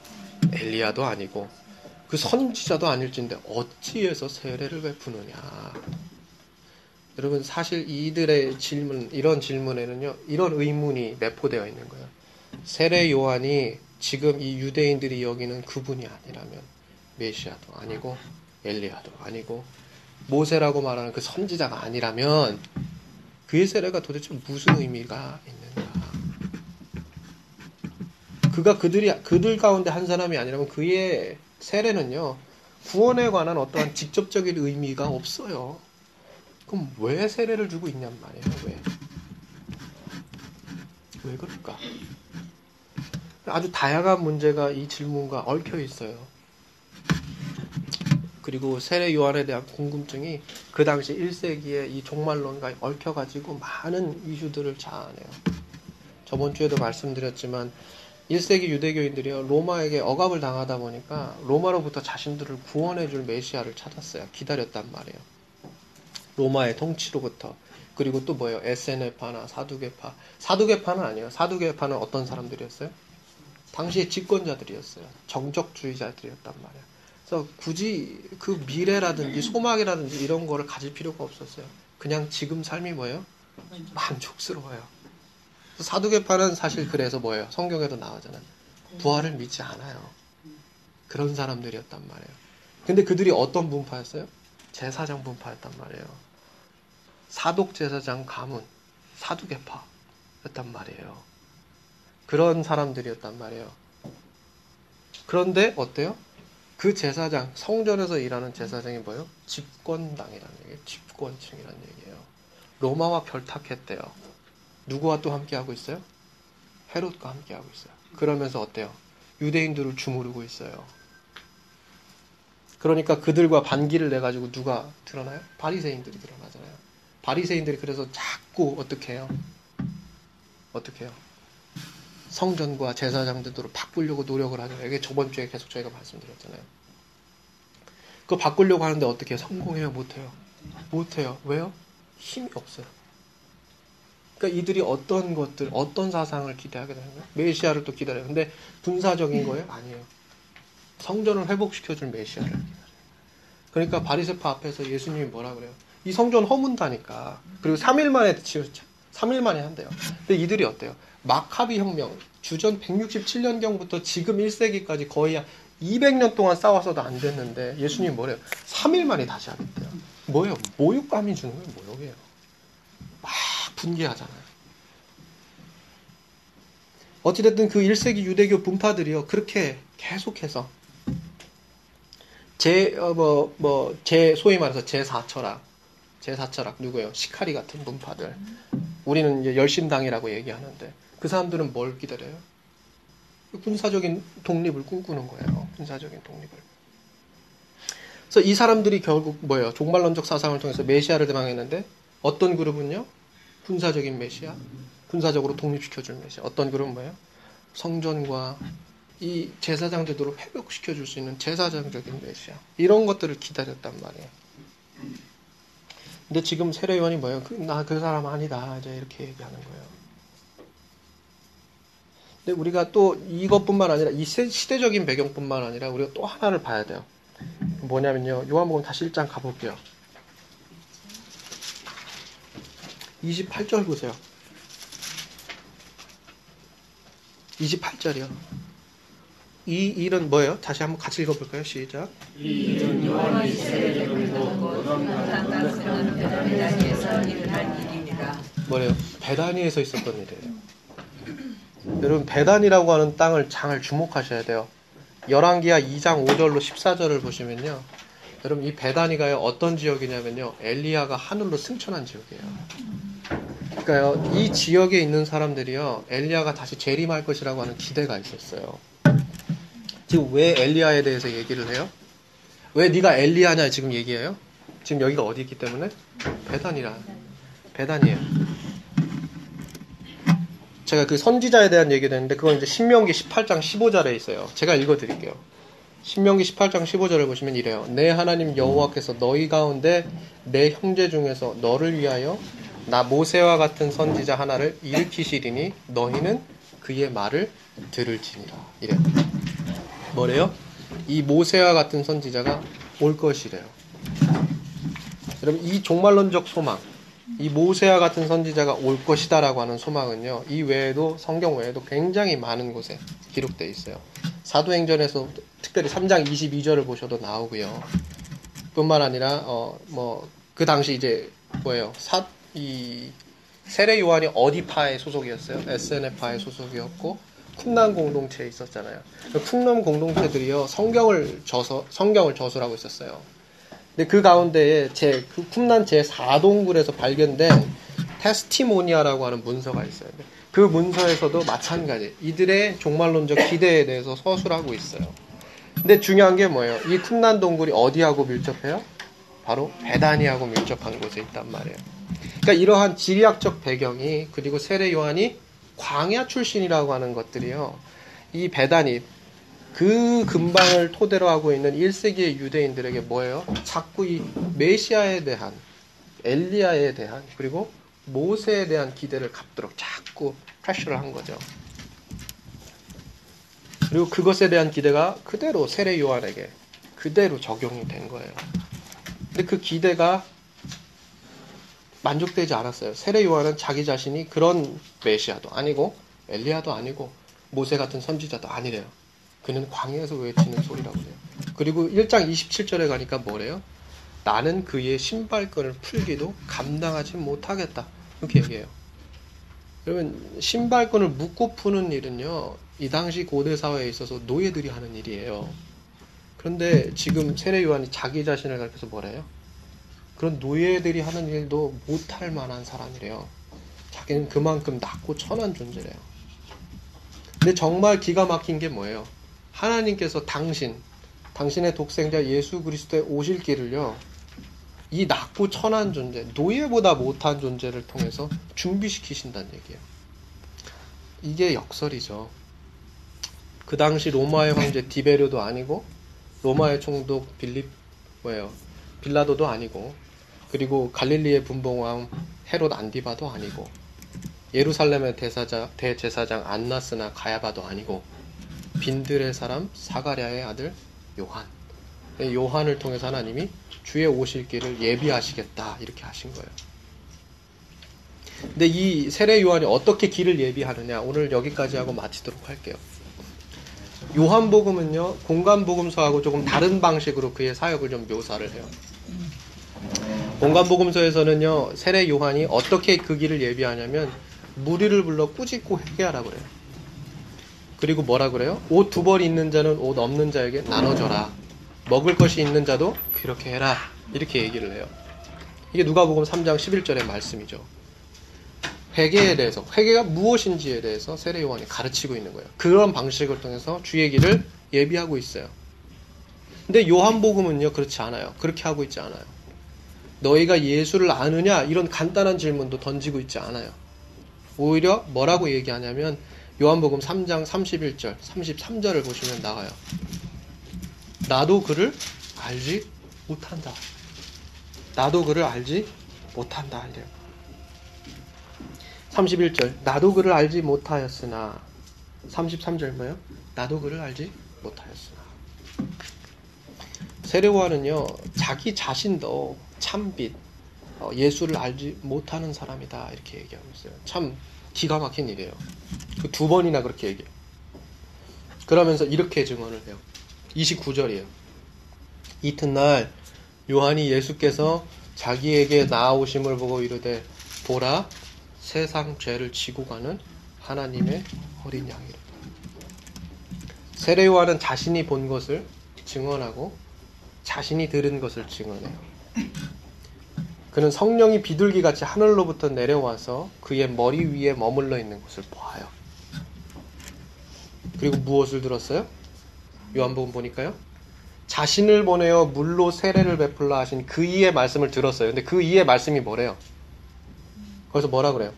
엘리야도 아니고 그 선지자도 아닐진데 어찌해서 세례를 베푸느냐? 여러분 사실 이들의 질문 이런 질문에는요 이런 의문이 내포되어 있는 거예요. 세례 요한이 지금 이 유대인들이 여기는 그분이 아니라면 메시아도 아니고 엘리야도 아니고 모세라고 말하는 그 선지자가 아니라면 그의 세례가 도대체 무슨 의미가 있는가? 그가 그들이 그들 가운데 한 사람이 아니라면 그의 세례는요 구원에 관한 어떠한 직접적인 의미가 없어요. 그럼 왜 세례를 주고 있냔 말이에요. 왜? 왜 그럴까? 아주 다양한 문제가 이 질문과 얽혀 있어요. 그리고 세례 요한에 대한 궁금증이 그 당시 1세기에 이 종말론과 얽혀가지고 많은 이슈들을 자아내요. 저번 주에도 말씀드렸지만 1세기 유대교인들이요 로마에게 억압을 당하다 보니까 로마로부터 자신들을 구원해줄 메시아를 찾았어요. 기다렸단 말이에요. 로마의 통치로부터 그리고 또 뭐예요? SNF파나 사두개파. 사두개파는 아니에요. 사두개파는 어떤 사람들이었어요? 당시의 집권자들이었어요. 정적주의자들이었단 말이에요. 그래서 굳이 그 미래라든지 소망이라든지 이런 거를 가질 필요가 없었어요. 그냥 지금 삶이 뭐예요? 만족스러워요. 사두개파는 사실 그래서 뭐예요? 성경에도 나오잖아요. 부활을 믿지 않아요. 그런 사람들이었단 말이에요. 근데 그들이 어떤 분파였어요? 제사장 분파였단 말이에요. 사독 제사장 가문, 사두개파였단 말이에요. 그런 사람들이었단 말이에요. 그런데 어때요? 그 제사장, 성전에서 일하는 제사장이 뭐예요? 집권당이라는 얘기예요. 집권층이라는 얘기예요. 로마와 결탁했대요. 누구와 또 함께하고 있어요? 헤롯과 함께하고 있어요. 그러면서 어때요? 유대인들을 주무르고 있어요. 그러니까 그들과 반기를 내 가지고 누가 드러나요? 바리새인들이 드러나잖아요. 바리새인들이 그래서 자꾸 어떻게 해요? 어떻게 해요? 성전과 제사장들로 바꾸려고 노력을 하잖아요. 이게 저번 주에 계속 저희가 말씀드렸잖아요. 그거 바꾸려고 하는데 어떻게 해요? 성공해요? 못해요? 못해요. 왜요? 힘이 없어요. 그러니까 이들이 어떤 것들, 어떤 사상을 기대하게 되는 거예요? 메시아를 또 기다려요. 근데 분사적인 거예요? 아니에요. 성전을 회복시켜줄 메시아를 기다려요. 그러니까 바리세파 앞에서 예수님이 뭐라 그래요? 이 성전 허문다니까. 그리고 3일 만에 지었죠. 3일 만에 한대요. 근데 이들이 어때요? 마카비 혁명, 주전 167년경부터 지금 1세기까지 거의 200년 동안 싸워서도 안 됐는데 예수님이 뭐래요? 3일 만에 다시 하겠대요. 뭐예요? 모욕감이 주는 거예요, 모욕이에요. 막 분개하잖아요. 어찌됐든 그 1세기 유대교 분파들이요, 그렇게 계속해서 제, 어, 뭐, 뭐, 제, 소위 말해서 제4철학, 제4철학 누구예요? 시카리 같은 분파들. 우리는 이제 열심당이라고 얘기하는데, 그 사람들은 뭘 기다려요? 군사적인 독립을 꿈꾸는 거예요. 군사적인 독립을. 그래서 이 사람들이 결국 뭐예요? 종말론적 사상을 통해서 메시아를 대망했는데 어떤 그룹은요? 군사적인 메시아, 군사적으로 독립시켜줄 메시아. 어떤 그룹은 뭐예요? 성전과 이 제사장 제도를 회복시켜줄 수 있는 제사장적인 메시아. 이런 것들을 기다렸단 말이에요. 근데 지금 세례요한이 뭐예요? 나 그 사람 아니다. 이제 이렇게 얘기하는 거예요. 근데 우리가 또 이것뿐만 아니라 이 시대적인 배경뿐만 아니라 우리가 또 하나를 봐야 돼요. 뭐냐면요. 요한복음 다시 1장 가볼게요. 28절 보세요. 28절이요. 이 일은 뭐예요? 다시 한번 같이 읽어볼까요? 시작. 이 일은 요한이 베다니에서 일어난 일입니다. 뭐래요? 베다니에서 있었던 일이에요. 여러분 베단이라고 하는 땅을 잘 주목하셔야 돼요. 열왕기하 2장 5절로 14절을 보시면요. 여러분 이 베다니가요 어떤 지역이냐면요. 엘리야가 하늘로 승천한 지역이에요. 그러니까요 이 지역에 있는 사람들이요 엘리야가 다시 재림할 것이라고 하는 기대가 있었어요. 지금 왜 엘리야에 대해서 얘기를 해요? 왜 네가 엘리야냐 지금 얘기해요? 지금 여기가 어디 있기 때문에 베단이라 베단이에요. 제가 그 선지자에 대한 얘기를 했는데 그건 이제 신명기 18장 15절에 있어요. 제가 읽어 드릴게요. 신명기 18장 15절을 보시면 이래요. 내 하나님 여호와께서 너희 가운데 내 형제 중에서 너를 위하여 나 모세와 같은 선지자 하나를 일으키시리니 너희는 그의 말을 들을지니라. 이래요. 뭐래요? 이 모세와 같은 선지자가 올 것이래요. 여러분 이 종말론적 소망, 이 모세와 같은 선지자가 올 것이다라고 하는 소망은요. 이 외에도 성경 외에도 굉장히 많은 곳에 기록되어 있어요. 사도행전에서 특별히 3장 22절을 보셔도 나오고요. 뿐만 아니라 어 뭐 그 당시 이제 뭐예요? 사 이 세례 요한이 어디 파의 소속이었어요? SNF파의 소속이었고 쿰난 공동체에 있었잖아요. 그 쿰난 공동체들이요 성경을 저서 성경을 저술하고 있었어요. 근데 그 가운데에 제 그 쿰난 제 4동굴에서 발견된 테스티모니아라고 하는 문서가 있어요. 그 문서에서도 마찬가지 이들의 종말론적 기대에 대해서 서술하고 있어요. 근데 중요한 게 뭐예요? 이 쿰난 동굴이 어디하고 밀접해요? 바로 베다니하고 밀접한 곳에 있단 말이에요. 그러니까 이러한 지리학적 배경이 그리고 세례 요한이 광야 출신이라고 하는 것들이요. 이 베다니 그 근방을 토대로 하고 있는 1세기의 유대인들에게 뭐예요? 자꾸 이 메시아에 대한 엘리야에 대한 그리고 모세에 대한 기대를 갖도록 자꾸 프레셔를 한 거죠. 그리고 그것에 대한 기대가 그대로 세례 요한에게 그대로 적용이 된 거예요. 근데 그 기대가 만족되지 않았어요. 세례 요한은 자기 자신이 그런 메시아도 아니고 엘리야도 아니고 모세 같은 선지자도 아니래요. 그는 광야에서 외치는 소리라고 해요. 그리고 1장 27절에 가니까 뭐래요? 나는 그의 신발끈을 풀기도 감당하지 못하겠다. 이렇게 얘기해요. 여러분 신발끈을 묶고 푸는 일은요. 이 당시 고대 사회에 있어서 노예들이 하는 일이에요. 그런데 지금 세례 요한이 자기 자신을 가르쳐서 뭐래요? 그런 노예들이 하는 일도 못할 만한 사람이래요. 자기는 그만큼 낮고 천한 존재래요. 근데 정말 기가 막힌 게 뭐예요? 하나님께서 당신, 당신의 독생자 예수 그리스도의 오실 길을요, 이 낮고 천한 존재, 노예보다 못한 존재를 통해서 준비시키신다는 얘기예요. 이게 역설이죠. 그 당시 로마의 황제 디베료도 아니고, 로마의 총독 빌립, 뭐예요? 빌라도도 아니고, 그리고 갈릴리의 분봉왕 헤롯 안디바도 아니고, 예루살렘의 대사자, 대제사장 안나스나 가야바도 아니고, 빈들의 사람 사가랴의 아들 요한. 요한을 통해서 하나님이 주의 오실 길을 예비하시겠다 이렇게 하신 거예요. 근데 이 세례 요한이 어떻게 길을 예비하느냐 오늘 여기까지 하고 마치도록 할게요. 요한복음은요 공간복음서하고 조금 다른 방식으로 그의 사역을 좀 묘사를 해요. 공간복음서에서는요 세례 요한이 어떻게 그 길을 예비하냐면 무리를 불러 꾸짖고 회개하라 그래요. 그리고 뭐라 그래요? 옷 두 벌 있는 자는 옷 없는 자에게 나눠줘라. 먹을 것이 있는 자도 그렇게 해라. 이렇게 얘기를 해요. 이게 누가복음 3장 11절의 말씀이죠. 회개에 대해서 회개가 무엇인지에 대해서 세례 요한이 가르치고 있는 거예요. 그런 방식을 통해서 주의 길을 예비하고 있어요. 근데 요한복음은요 그렇지 않아요. 그렇게 하고 있지 않아요. 너희가 예수를 아느냐 이런 간단한 질문도 던지고 있지 않아요. 오히려 뭐라고 얘기하냐면 요한복음 3장 31절, 33절을 보시면 나와요. 나도 그를 알지 못한다. 나도 그를 알지 못한다. 이래요. 31절. 나도 그를 알지 못하였으나 33절 뭐예요? 나도 그를 알지 못하였으나 세례요한은요 자기 자신도 참빛 어, 예수를 알지 못하는 사람이다 이렇게 얘기하고 있어요. 참 기가 막힌 일이에요. 그 두 번이나 그렇게 얘기해요. 그러면서 이렇게 증언을 해요. 29절이에요. 이튿날 요한이 예수께서 자기에게 나아오심을 보고 이르되 보라 세상 죄를 지고 가는 하나님의 어린 양이라. 세례 요한은 자신이 본 것을 증언하고 자신이 들은 것을 증언해요. 그는 성령이 비둘기 같이 하늘로부터 내려와서 그의 머리 위에 머물러 있는 것을 보아요. 그리고 무엇을 들었어요? 요한복음 보니까요. 자신을 보내어 물로 세례를 베풀라 하신 그 이의 말씀을 들었어요. 근데 그 이의 말씀이 뭐래요? 거기서 뭐라 그래요?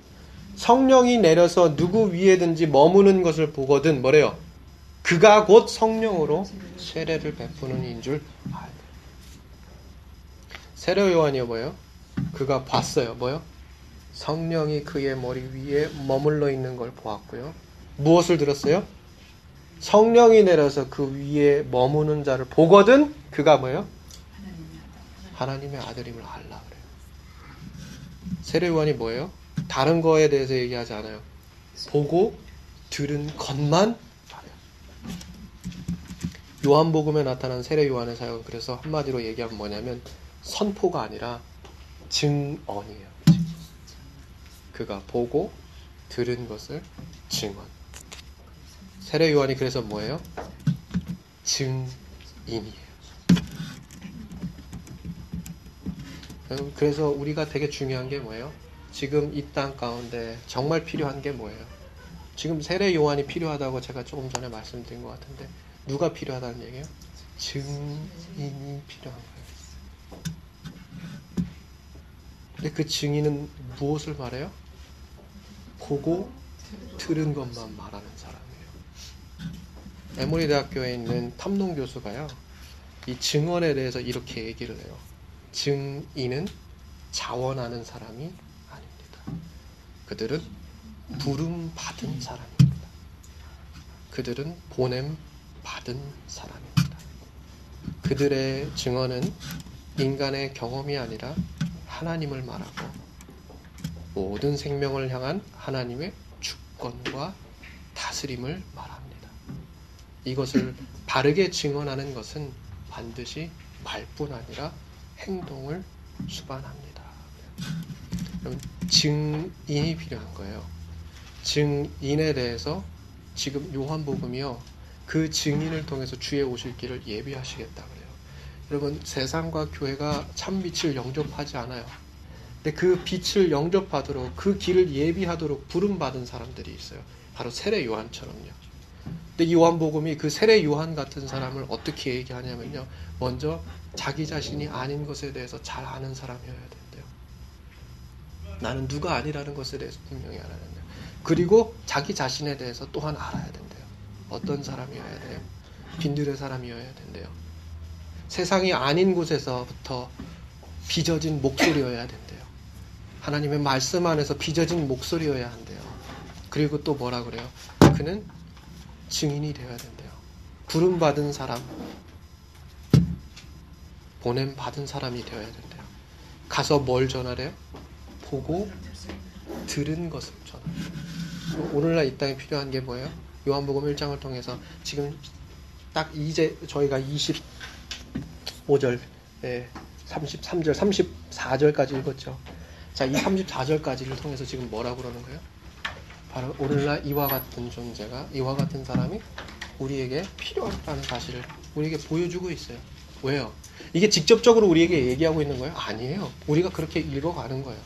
성령이 내려서 누구 위에든지 머무는 것을 보거든 뭐래요? 그가 곧 성령으로 세례를 베푸는 이인 줄 알고. 세례 요한이요 뭐예요? 그가 봤어요. 뭐요? 성령이 그의 머리 위에 머물러 있는 걸 보았고요. 무엇을 들었어요? 성령이 내려서 그 위에 머무는 자를 보거든 그가 뭐예요? 하나님의 아들임을 알라 그래요. 세례 요한이 뭐예요? 다른 거에 대해서 얘기하지 않아요. 보고 들은 것만 말해요. 요한복음에 나타난 세례 요한의 사역은 그래서 한마디로 얘기하면 뭐냐면 선포가 아니라 증언이에요. 그가 보고 들은 것을 증언. 세례 요한이 그래서 뭐예요? 증인이에요. 그래서 우리가 되게 중요한 게 뭐예요? 지금 이 땅 가운데 정말 필요한 게 뭐예요? 지금 세례 요한이 필요하다고 제가 조금 전에 말씀드린 것 같은데 누가 필요하다는 얘기예요? 증인이 필요한 거예요. 근데 그 증인은 무엇을 말해요? 보고 들은 것만 말하는 사람이에요. 에모리 대학교에 있는 탐농 교수가요. 이 증언에 대해서 이렇게 얘기를 해요. 증인은 자원하는 사람이 아닙니다. 그들은 부름 받은 사람입니다. 그들은 보냄 받은 사람입니다. 그들의 증언은 인간의 경험이 아니라 하나님을 말하고 모든 생명을 향한 하나님의 주권과 다스림을 말합니다. 이것을 바르게 증언하는 것은 반드시 말뿐 아니라 행동을 수반합니다. 증인이 필요한 거예요. 증인에 대해서 지금 요한복음이요. 그 증인을 통해서 주의 오실 길을 예비하시겠다. 여러분 세상과 교회가 참 빛을 영접하지 않아요. 근데 그 빛을 영접하도록 그 길을 예비하도록 부름 받은 사람들이 있어요. 바로 세례 요한처럼요. 근데 이 요한 복음이 그 세례 요한 같은 사람을 어떻게 얘기하냐면요. 먼저 자기 자신이 아닌 것에 대해서 잘 아는 사람이어야 된대요. 나는 누가 아니라는 것에 대해서 분명히 알아야 된대요. 그리고 자기 자신에 대해서 또한 알아야 된대요. 어떤 사람이어야 돼요? 빈들의 사람이어야 된대요. 세상이 아닌 곳에서부터 빚어진 목소리여야 된대요. 하나님의 말씀 안에서 빚어진 목소리여야 한대요. 그리고 또 뭐라 그래요? 그는 증인이 되어야 된대요. 부름 받은 사람, 보냄 받은 사람이 되어야 된대요. 가서 뭘 전하래요? 보고 들은 것을 전하래요. 오늘날 이 땅에 필요한 게 뭐예요? 요한복음 1장을 통해서 지금 딱 이제 저희가 25절, 예, 33절, 34절까지 읽었죠. 자, 이 34절까지를 통해서 지금 뭐라고 그러는 거예요? 바로 오늘날 이와 같은 존재가, 이와 같은 사람이 우리에게 필요하다는 사실을 우리에게 보여주고 있어요. 왜요? 이게 직접적으로 우리에게 얘기하고 있는 거예요? 아니에요. 우리가 그렇게 읽어가는 거예요.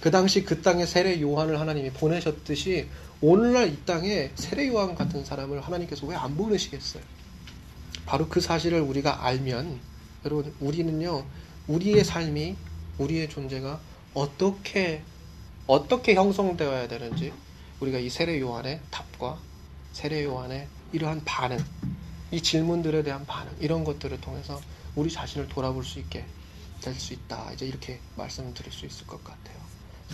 그 당시 그 땅에 세례 요한을 하나님이 보내셨듯이 오늘날 이 땅에 세례 요한 같은 사람을 하나님께서 왜 안 보내시겠어요? 바로 그 사실을 우리가 알면 여러분 우리는요 우리의 삶이 우리의 존재가 어떻게 어떻게 형성되어야 되는지 우리가 이 세례 요한의 답과 세례 요한의 이러한 반응 이 질문들에 대한 반응 이런 것들을 통해서 우리 자신을 돌아볼 수 있게 될 수 있다 이제 이렇게 말씀을 드릴 수 있을 것 같아요.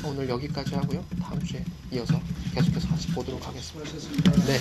오늘 여기까지 하고요. 다음 주에 이어서 계속해서 같이 보도록 하겠습니다. 네.